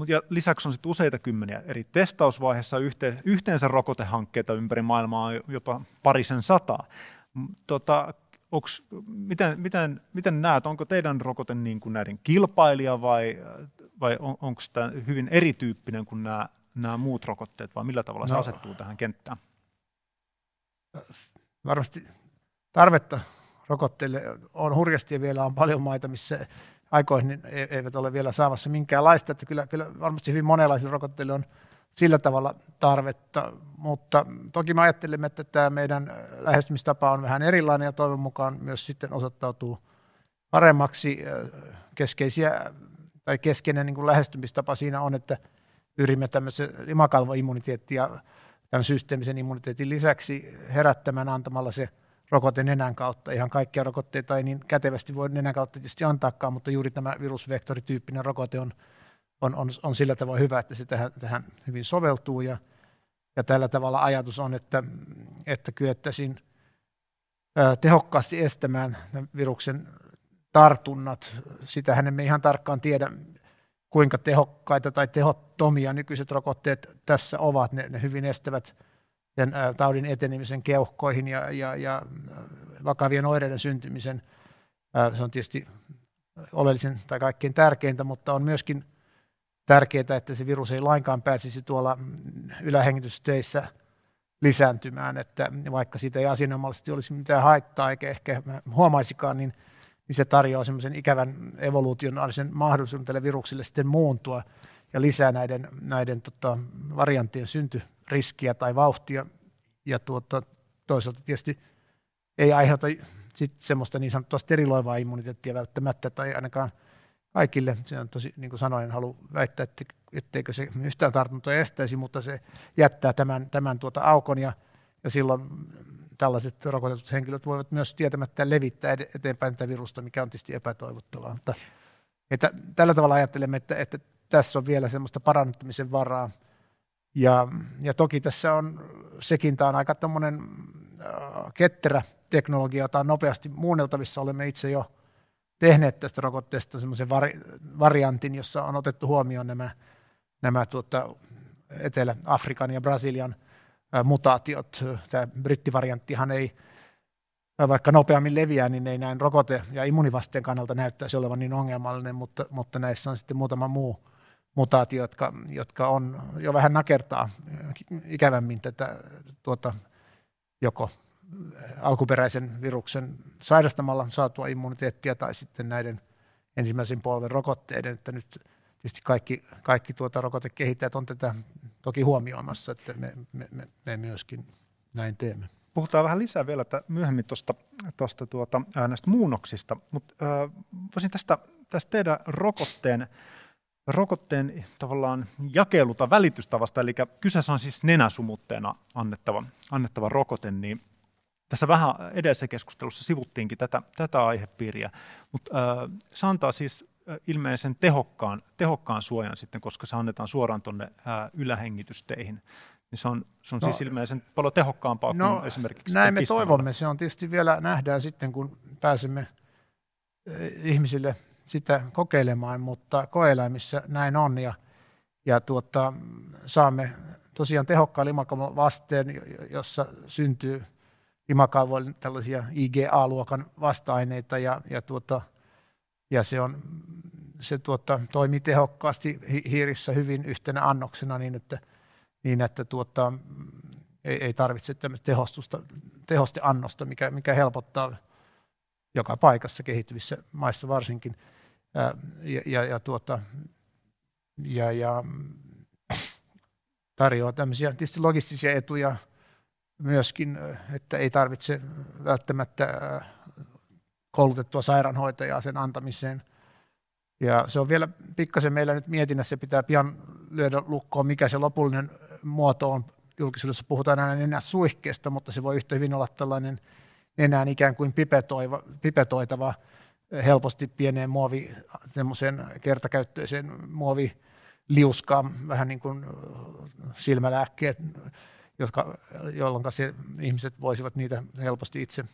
ja lisäksi on sitten useita kymmeniä eri testausvaiheessa yhteensä rokotehankkeita ympäri maailmaa jopa parisen sataa. Tota, onks, miten, miten, miten näet, onko teidän rokote niin kuin näiden kilpailija vai, vai on, onko tämä hyvin erityyppinen kuin nämä, nämä muut rokotteet vai millä tavalla no, se asettuu tähän kenttään? Varmasti tarvetta rokotteille on hurjasti ja vielä on paljon maita, missä aikoihin niin e- eivät ole vielä saamassa minkäänlaista, että kyllä, kyllä varmasti hyvin monenlaisille rokotteille on sillä tavalla tarvetta, mutta toki me ajattelemme, että tämä meidän lähestymistapa on vähän erilainen ja toivon mukaan myös sitten osoittautuu paremmaksi. Keskeisiä tai keskeinen niin kuin lähestymistapa siinä on, että pyrimme tämmöisen limakalvoimmuniteetti ja tämän systeemisen immuniteetin lisäksi herättämään antamalla se rokote nenän kautta. Ihan kaikkia rokotteita ei niin kätevästi voi nenän kautta tietysti antaakaan, mutta juuri tämä virusvektorityyppinen rokote on, on, on, on sillä tavalla hyvä, että se tähän, tähän hyvin soveltuu. Ja, ja tällä tavalla ajatus on, että, että kyettäisiin tehokkaasti estämään viruksen tartunnat. Sitähän emme ihan tarkkaan tiedä, kuinka tehokkaita tai tehottomia nykyiset rokotteet tässä ovat. Ne, ne hyvin estävät sen taudin etenemisen keuhkoihin ja, ja, ja vakavien oireiden syntymisen. Se on tietysti oleellisen tai kaikkein tärkeintä, mutta on myöskin tärkeää, että se virus ei lainkaan pääsisi tuolla ylähengitysteissä lisääntymään, että vaikka siitä ei asianomaisesti olisi mitään haittaa eikä ehkä huomaisikaan, niin niin se tarjoaa semmoisen ikävän evoluutionaalisen mahdollisuuden tälle viruksille sitten muuntua ja lisää näiden, näiden tota, varianttien syntyriskiä tai vauhtia. Ja tuota, toisaalta tietysti ei aiheuta sit semmoista niin sanottua steriloivaa immuniteettia välttämättä tai ainakaan kaikille. Se on tosi, niin kuin sanoin, en halua väittää, että, etteikö se yhtään tartuntoja estäisi, mutta se jättää tämän, tämän tuota aukon ja, ja silloin tällaiset rokotetut henkilöt voivat myös tietämättä levittää eteenpäin tätä virusta, mikä on tietysti epätoivottavaa. Mutta, että tällä tavalla ajattelemme, että, että tässä on vielä semmoista parannuttamisen varaa. Ja, ja toki tässä on sekin, tämä on aika tämmöinen äh, ketterä teknologia, jota on nopeasti muunneltavissa. Olemme itse jo tehneet tästä rokotteesta semmoisen vari, variantin, jossa on otettu huomioon nämä, nämä tuota, Etelä-Afrikan ja Brasilian mutaatiot. Tämä brittivarianttihan ei, vaikka nopeammin leviää, niin ei näin rokote- ja immunivasteen kannalta näyttäisi olevan niin ongelmallinen, mutta, mutta näissä on sitten muutama muu mutaatio, jotka, jotka on jo vähän nakertaa ikävämmin tätä tuota, joko alkuperäisen viruksen sairastamalla saatua immuniteettia tai sitten näiden ensimmäisen polven rokotteiden, että nyt tietysti kaikki, kaikki tuota rokotekehittäjät on tätä toki huomioimassa, että me, me, me, me myöskin näin teemme. Puhutaan vähän lisää vielä että myöhemmin tuosta, tuosta tuota, näistä muunnoksista, mutta äh, voisin tästä, tästä tehdä rokotteen, rokotteen tavallaan jakeluta välitystavasta, eli kyseessä on siis nenäsumutteena annettava, annettava rokote, niin tässä vähän edellisessä keskustelussa sivuttiinkin tätä, tätä aihepiiriä, mutta äh, se antaa siis ilmeisen tehokkaan, tehokkaan suojan sitten, koska se annetaan suoraan tuonne ylähengitysteihin. Niin se on, se on no, siis ilmeisen paljon tehokkaampaa no, kuin esimerkiksi Näin me toivomme. Se on tietysti vielä nähdään sitten, kun pääsemme ihmisille sitä kokeilemaan, mutta koeläimissä näin on ja, ja tuota, saamme tosiaan tehokkaan limakalvon vasteen, jossa syntyy limakalvoille tällaisia IgA-luokan vasta-aineita ja, ja, tuota, ja se on se tuota, toimii tehokkaasti hiirissä hyvin yhtenä annoksena niin, että, niin että tuota, ei, ei tarvitse tehostusta, tehosteannosta, mikä, mikä helpottaa joka paikassa kehittyvissä maissa varsinkin. Ja, ja, ja, tuota, ja, ja tarjoaa tämmöisiä tietysti logistisia etuja myöskin, että ei tarvitse välttämättä koulutettua sairaanhoitajaa sen antamiseen – ja se on vielä pikkasen meillä nyt mietinnässä, pitää pian lyödä lukkoon, mikä se lopullinen muoto on. Julkisuudessa puhutaan aina nenä suihkeesta, mutta se voi yhtä hyvin olla tällainen nenään ikään kuin pipetoiva, pipetoitava helposti pieneen muovi, semmoisen kertakäyttöisen muovi liuskaan, vähän niin kuin silmälääkkeet, jotka, jolloin se, ihmiset voisivat niitä helposti itse,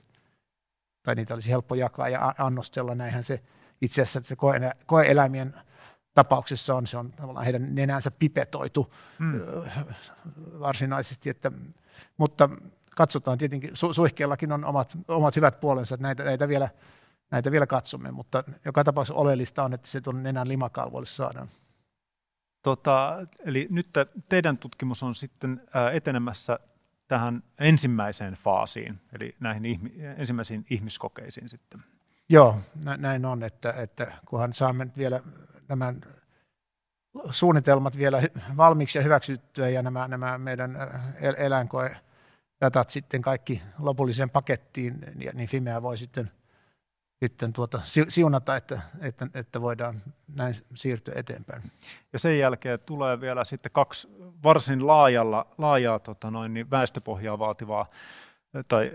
tai niitä olisi helppo jakaa ja annostella, näinhän se itse asiassa se koe, koe-eläimien tapauksessa on, se on tavallaan heidän nenänsä pipetoitu mm. varsinaisesti, että, mutta katsotaan tietenkin, su, suihkeellakin on omat, omat hyvät puolensa, että näitä, näitä, vielä, näitä vielä katsomme, mutta joka tapauksessa oleellista on, että se tuon nenän limakalvoille saadaan. Tota, eli nyt teidän tutkimus on sitten etenemässä tähän ensimmäiseen faasiin, eli näihin ihmi, ensimmäisiin ihmiskokeisiin sitten. Joo, näin on, että, että kunhan saamme vielä nämä suunnitelmat vielä valmiiksi ja hyväksyttyä ja nämä, nämä meidän eläinkoedatat sitten kaikki lopulliseen pakettiin, niin, niin Fimea voi sitten, sitten tuota, siunata, että, että, että voidaan näin siirtyä eteenpäin. Ja sen jälkeen tulee vielä sitten kaksi varsin laajalla, laajaa tota noin, niin väestöpohjaa vaativaa tai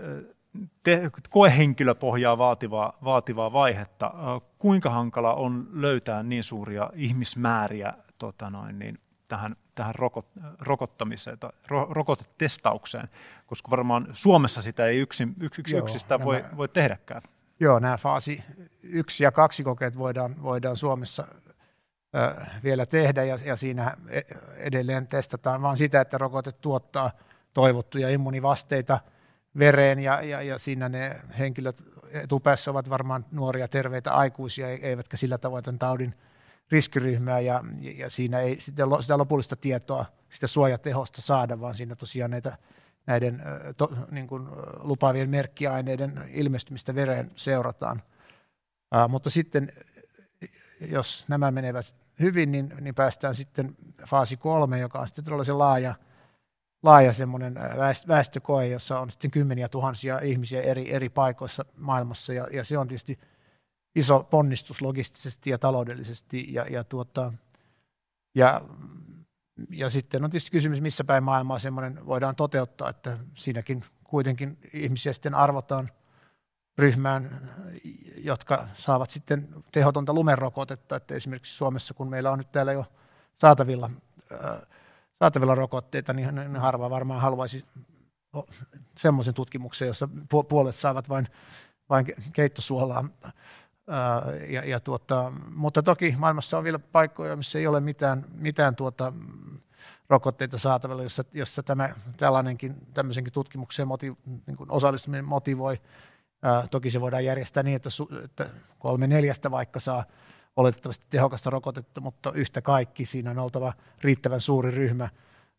te, koehenkilöpohjaa vaativaa, vaativaa vaihetta. Kuinka hankala on löytää niin suuria ihmismääriä tota noin, niin tähän, tähän rokot, rokottamiseen tai ro, rokotetestaukseen, koska varmaan Suomessa sitä ei yksin, yks, yks, Joo, yksistä voi, voi tehdäkään. Joo, nämä faasi yksi ja kaksi kokeet voidaan, voidaan Suomessa ö, vielä tehdä ja, ja siinä e, edelleen testataan vain sitä, että rokote tuottaa toivottuja immunivasteita – vereen ja, ja, ja siinä ne henkilöt etupäässä ovat varmaan nuoria terveitä aikuisia, eivätkä sillä tavoin tämän taudin riskiryhmää ja, ja siinä ei sitä, sitä lopullista tietoa sitä suojatehosta saada, vaan siinä tosiaan näitä, näiden to, niin kuin lupaavien merkkiaineiden ilmestymistä vereen seurataan. Uh, mutta sitten, jos nämä menevät hyvin, niin, niin päästään sitten faasi kolme, joka on sitten tällaisen laaja, laaja semmoinen väestökoe, jossa on sitten kymmeniä tuhansia ihmisiä eri, eri paikoissa maailmassa, ja, ja se on tietysti iso ponnistus logistisesti ja taloudellisesti, ja, ja, tuota, ja, ja sitten on tietysti kysymys, missä päin maailmaa semmoinen voidaan toteuttaa, että siinäkin kuitenkin ihmisiä sitten arvotaan ryhmään, jotka saavat sitten tehotonta lumerokotetta, että esimerkiksi Suomessa, kun meillä on nyt täällä jo saatavilla, äh, saatavilla rokotteita, niin, harva varmaan haluaisi semmoisen tutkimuksen, jossa puolet saavat vain, vain keittosuolaa. Ja, ja tuota, mutta toki maailmassa on vielä paikkoja, missä ei ole mitään, mitään tuota, rokotteita saatavilla, jossa, jossa tämä, tällainenkin, tämmöisenkin tutkimukseen motiv, niin kuin osallistuminen motivoi. Ää, toki se voidaan järjestää niin, että, su, että kolme neljästä vaikka saa oletettavasti tehokasta rokotetta, mutta yhtä kaikki siinä on oltava riittävän suuri ryhmä,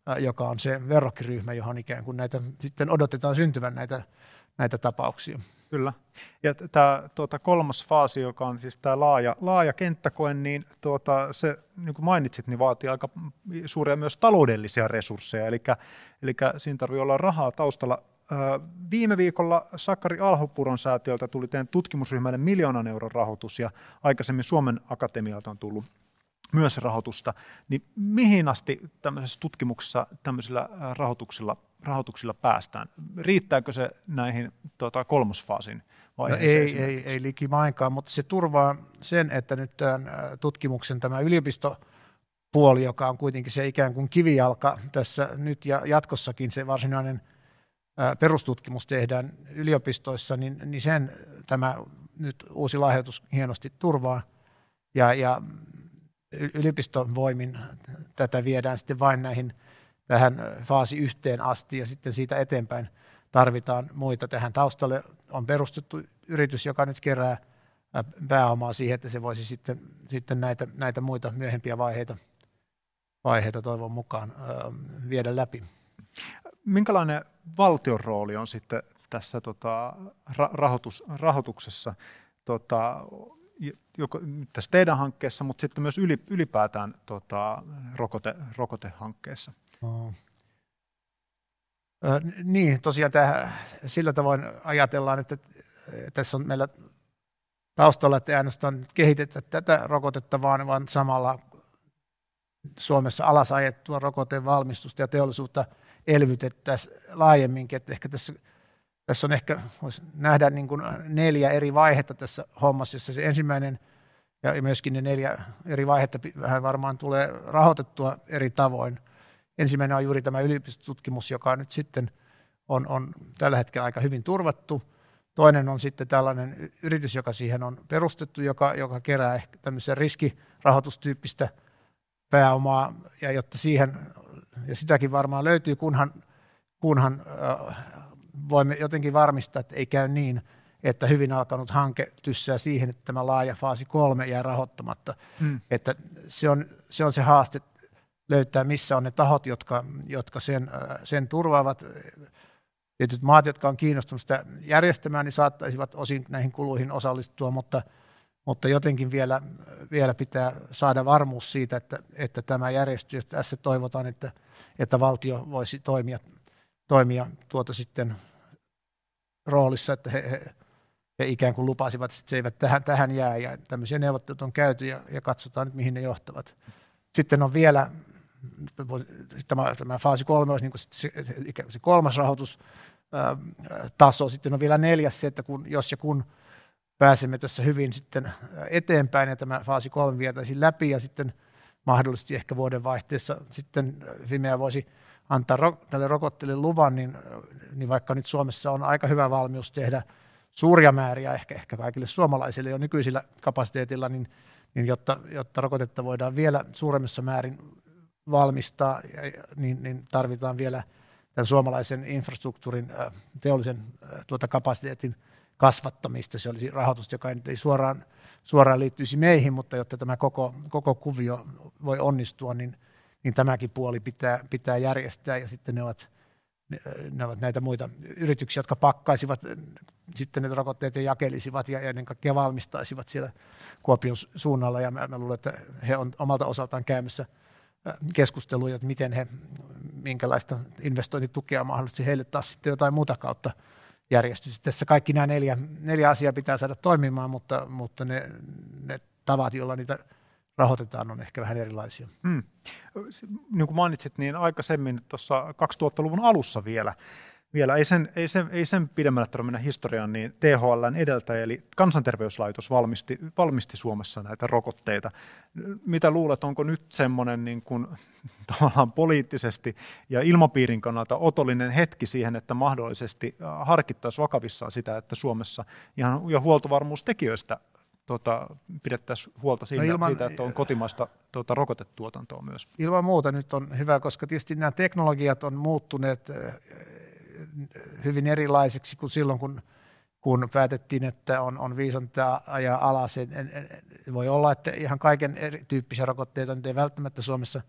ää, joka on se verrokkiryhmä, johon ikään kuin näitä sitten odotetaan syntyvän näitä, näitä tapauksia. Kyllä. Ja tämä tuota, kolmas faasi, joka on siis tämä laaja, laaja kenttäkoe, niin tuota, se, niin kuin mainitsit, niin vaatii aika suuria myös taloudellisia resursseja, eli, eli siinä tarvii olla rahaa taustalla. Viime viikolla Sakari Alhopuron säätiöltä tuli teidän tutkimusryhmälle miljoonan euron rahoitus, ja aikaisemmin Suomen Akatemialta on tullut myös rahoitusta, niin mihin asti tämmöisessä tutkimuksessa tämmöisillä rahoituksilla, rahoituksilla päästään? Riittääkö se näihin tuota, kolmosfaasin vaiheeseen? No ei, ei, ei likimainkaan, mutta se turvaa sen, että nyt tämän tutkimuksen tämä yliopistopuoli, joka on kuitenkin se ikään kuin kivijalka tässä nyt ja jatkossakin se varsinainen perustutkimus tehdään yliopistoissa, niin, niin sen tämä nyt uusi lahjoitus hienosti turvaa. Ja, ja yliopiston voimin tätä viedään sitten vain näihin tähän faasi yhteen asti ja sitten siitä eteenpäin tarvitaan muita. Tähän taustalle on perustettu yritys, joka nyt kerää pääomaa siihen, että se voisi sitten, sitten näitä, näitä muita myöhempiä vaiheita, vaiheita toivon mukaan viedä läpi. Minkälainen valtion rooli on sitten tässä tota, rahoitus, rahoituksessa? Tota, joko tässä teidän hankkeessa, mutta sitten myös ylipäätään tota, rokote, rokotehankkeessa? Oh. Ö, niin, tosiaan tämä, sillä tavoin ajatellaan, että tässä on meillä taustalla, että ei ainoastaan kehitetä tätä rokotetta, vaan, vaan samalla Suomessa rokoteen valmistusta ja teollisuutta elvytettäisiin laajemminkin, että ehkä tässä tässä on ehkä, voisi nähdä niin kuin neljä eri vaihetta tässä hommassa, jossa se ensimmäinen ja myöskin ne neljä eri vaihetta vähän varmaan tulee rahoitettua eri tavoin. Ensimmäinen on juuri tämä yliopistotutkimus, joka nyt sitten on, on tällä hetkellä aika hyvin turvattu. Toinen on sitten tällainen yritys, joka siihen on perustettu, joka, joka kerää ehkä tämmöisen riskirahoitustyyppistä pääomaa, ja jotta siihen, ja sitäkin varmaan löytyy, kunhan, kunhan äh, voimme jotenkin varmistaa, että ei käy niin, että hyvin alkanut hanke tyssää siihen, että tämä laaja faasi kolme jää rahoittamatta. Hmm. Että se on, se on se haaste löytää, missä on ne tahot, jotka, jotka sen, äh, sen turvaavat. Tietyt maat, jotka on kiinnostunut sitä järjestämään, niin saattaisivat osin näihin kuluihin osallistua, mutta, mutta jotenkin vielä, vielä pitää saada varmuus siitä, että, että tämä järjestyy. Tässä toivotaan, että, että valtio voisi toimia, toimia tuota sitten roolissa, että he, he, he ikään kuin lupasivat, että se eivät tähän, tähän jää. Ja tämmöisiä neuvotteluja on käyty ja, ja katsotaan nyt, mihin ne johtavat. Sitten on vielä, tämä, tämä faasi kolme olisi niin kuin se, se kolmas rahoitustaso. Sitten on vielä neljäs se, että kun, jos ja kun pääsemme tässä hyvin sitten eteenpäin ja tämä faasi kolme vietäisiin läpi ja sitten mahdollisesti ehkä vuoden vaihteessa sitten Fimea voisi antaa ro- tälle rokotteelle luvan, niin, niin vaikka nyt Suomessa on aika hyvä valmius tehdä suuria määriä ehkä, ehkä kaikille suomalaisille jo nykyisillä kapasiteetilla, niin, niin jotta, jotta rokotetta voidaan vielä suuremmassa määrin valmistaa, niin, niin tarvitaan vielä tämän suomalaisen infrastruktuurin teollisen tuota kapasiteetin kasvattamista. Se olisi rahoitusta, joka ei suoraan, suoraan liittyisi meihin, mutta jotta tämä koko, koko kuvio voi onnistua, niin – niin tämäkin puoli pitää, pitää järjestää ja sitten ne ovat, ne ovat näitä muita yrityksiä, jotka pakkaisivat sitten ne rokotteet ja jakelisivat ja ennen kaikkea valmistaisivat siellä Kuopion suunnalla. Ja mä, mä luulen, että he on omalta osaltaan käymässä keskusteluja, että miten he, minkälaista investointitukea mahdollisesti heille taas sitten jotain muuta kautta järjestys. Tässä kaikki nämä neljä, neljä asiaa pitää saada toimimaan, mutta, mutta ne, ne tavat, joilla niitä rahoitetaan, on ehkä vähän erilaisia. Hmm. Niin kuin mainitsit, niin aikaisemmin tuossa 2000-luvun alussa vielä, vielä ei, sen, ei, sen, ei sen pidemmälle tarvitse mennä historiaan, niin THLn edeltäjä, eli kansanterveyslaitos valmisti, valmisti Suomessa näitä rokotteita. Mitä luulet, onko nyt semmoinen niin kuin, tavallaan poliittisesti ja ilmapiirin kannalta otollinen hetki siihen, että mahdollisesti harkittaisiin vakavissaan sitä, että Suomessa ihan jo huoltovarmuustekijöistä tuota, pidettäisiin huolta siitä, no ilman, siitä, että on kotimaista tuota, rokotetuotantoa myös. Ilman muuta nyt on hyvä, koska tietysti nämä teknologiat on muuttuneet eh, hyvin erilaiseksi kuin silloin, kun, kun päätettiin, että on, on viisanta ajaa alas. En, en, en, voi olla, että ihan kaiken erityyppisiä rokotteita nyt ei välttämättä Suomessa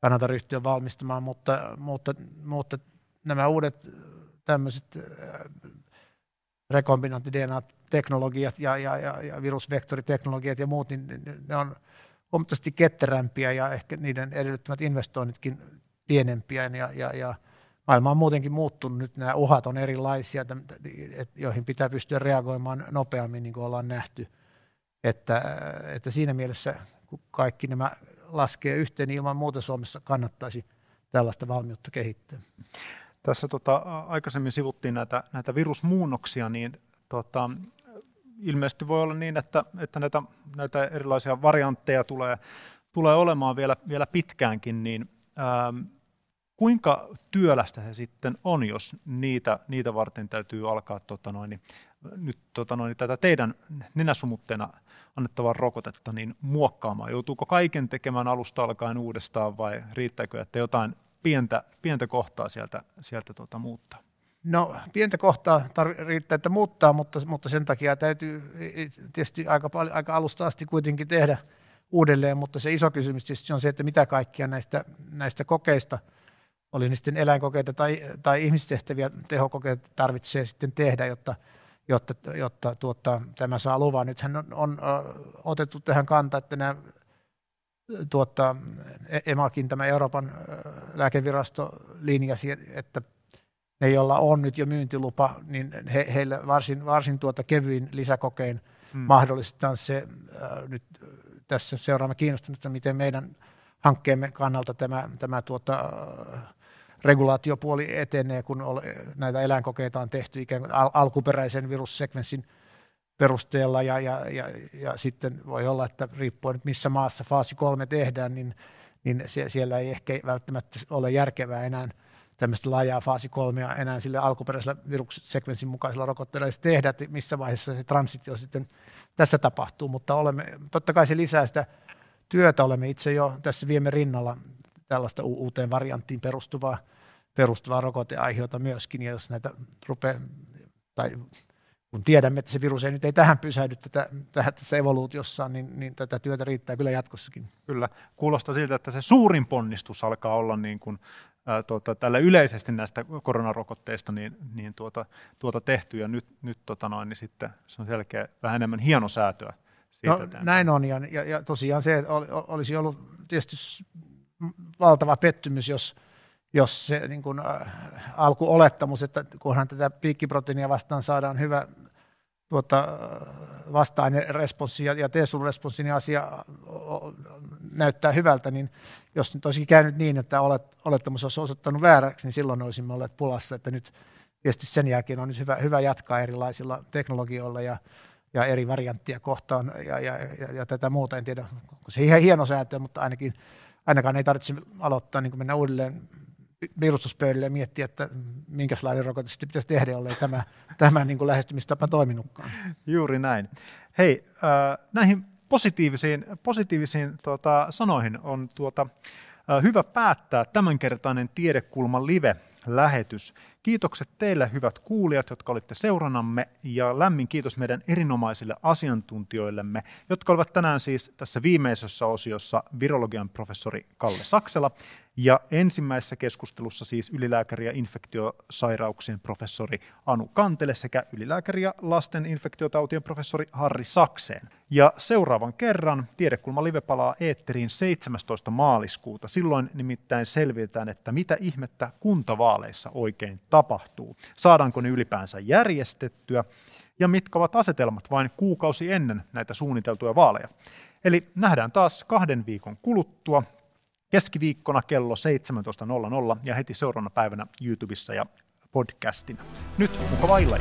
kannata ryhtyä valmistamaan, mutta, mutta, mutta nämä uudet tämmöiset eh, rekombinantti-DNA-teknologiat ja, ja, ja, ja virusvektoriteknologiat ja muut, niin ne on huomattavasti ketterämpiä ja ehkä niiden edellyttämät investoinnitkin pienempiä ja, ja, ja maailma on muutenkin muuttunut nyt, nämä uhat on erilaisia, joihin pitää pystyä reagoimaan nopeammin, niin kuin ollaan nähty. Että, että siinä mielessä, kun kaikki nämä laskee yhteen, niin ilman muuta Suomessa kannattaisi tällaista valmiutta kehittää. Tässä tota, aikaisemmin sivuttiin näitä, näitä virusmuunnoksia, niin tota, ilmeisesti voi olla niin, että, että näitä, näitä erilaisia variantteja tulee, tulee olemaan vielä, vielä pitkäänkin, niin ähm, kuinka työlästä se sitten on, jos niitä, niitä varten täytyy alkaa tota noin, nyt tota noin, tätä teidän nenäsumutteena annettavaa rokotetta niin muokkaamaan? Joutuuko kaiken tekemään alusta alkaen uudestaan vai riittääkö, että jotain pientä, pientä kohtaa sieltä, sieltä tuota muuttaa? No pientä kohtaa tarv- riittää, että muuttaa, mutta, mutta sen takia täytyy tietysti aika, paljon, aika alusta asti kuitenkin tehdä uudelleen, mutta se iso kysymys tietysti on se, että mitä kaikkia näistä, näistä kokeista, oli ne sitten eläinkokeita tai, tai ihmistehtäviä tehokokeita tarvitsee sitten tehdä, jotta, jotta, jotta tuota, tämä saa luvan. Nythän on, on otettu tähän kanta, että nämä tuota, EMAkin, tämä Euroopan lääkevirasto linjasi, että ne, joilla on nyt jo myyntilupa, niin he, heille varsin, varsin tuota kevyin lisäkokein hmm. mahdollistetaan se äh, nyt tässä seuraamme kiinnostuneita, miten meidän hankkeemme kannalta tämä, tämä tuota, regulaatiopuoli etenee, kun näitä eläinkokeita on tehty ikään kuin al- alkuperäisen virussekvenssin perusteella ja, ja, ja, ja sitten voi olla, että riippuen missä maassa faasi kolme tehdään, niin, niin siellä ei ehkä välttämättä ole järkevää enää tämmöistä laajaa faasi kolmea enää sille alkuperäisellä virussekvenssin mukaisella rokotteella tehdä, että missä vaiheessa se transitio sitten tässä tapahtuu, mutta olemme, totta kai se lisää sitä työtä, olemme itse jo tässä viemme rinnalla tällaista uuteen varianttiin perustuvaa, perustuvaa rokoteaiheutta myöskin, ja jos näitä rupeaa, tai kun tiedämme, että se virus ei nyt ei tähän pysähdy tätä, tähän tässä evoluutiossaan, niin, niin tätä työtä riittää kyllä jatkossakin. Kyllä. Kuulostaa siltä, että se suurin ponnistus alkaa olla niin kuin, ää, tuota, tällä yleisesti näistä koronarokotteista niin, niin tuota, tuota tehty, ja nyt, nyt tota noin, niin sitten se on selkeä vähän enemmän hienosäätöä. Siitä no, näin on, ja, ja, ja tosiaan se olisi ollut tietysti valtava pettymys, jos, jos se niin kuin, äh, alkuolettamus, että kunhan tätä piikkiproteiinia vastaan saadaan hyvä tuota, vasta-aineresponssi ja, ja T-suluresponssi, niin asia näyttää hyvältä, niin jos nyt olisi käynyt niin, että olet, olettamus olisi osoittanut vääräksi, niin silloin olisimme olleet pulassa, että nyt tietysti sen jälkeen on nyt hyvä, hyvä jatkaa erilaisilla teknologioilla ja, ja eri varianttia kohtaan ja, ja, ja, ja tätä muuta, en tiedä, onko se ihan hieno sääntö, mutta ainakin ainakaan ei tarvitse aloittaa niin mennä uudelleen virustuspöydille ja miettiä, että minkälainen rokote sitten pitäisi tehdä, jollei tämä, tämä niin kuin lähestymistapa toiminutkaan. Juuri näin. Hei, äh, näihin positiivisiin, positiivisiin tuota, sanoihin on tuota, äh, hyvä päättää tämänkertainen Tiedekulman live-lähetys. Kiitokset teille hyvät kuulijat, jotka olitte seurannamme ja lämmin kiitos meidän erinomaisille asiantuntijoillemme, jotka olivat tänään siis tässä viimeisessä osiossa virologian professori Kalle Saksela ja ensimmäisessä keskustelussa siis ylilääkäri ja infektiosairauksien professori Anu Kantele sekä ylilääkäri ja lasten infektiotautien professori Harri Sakseen. Ja seuraavan kerran Tiedekulma Live palaa eetteriin 17. maaliskuuta. Silloin nimittäin selvitään, että mitä ihmettä kuntavaaleissa oikein tapahtuu. Saadaanko ne ylipäänsä järjestettyä ja mitkä ovat asetelmat vain kuukausi ennen näitä suunniteltuja vaaleja. Eli nähdään taas kahden viikon kuluttua keskiviikkona kello 17.00 ja heti seuraavana päivänä YouTubessa ja podcastina. Nyt mukavaa illan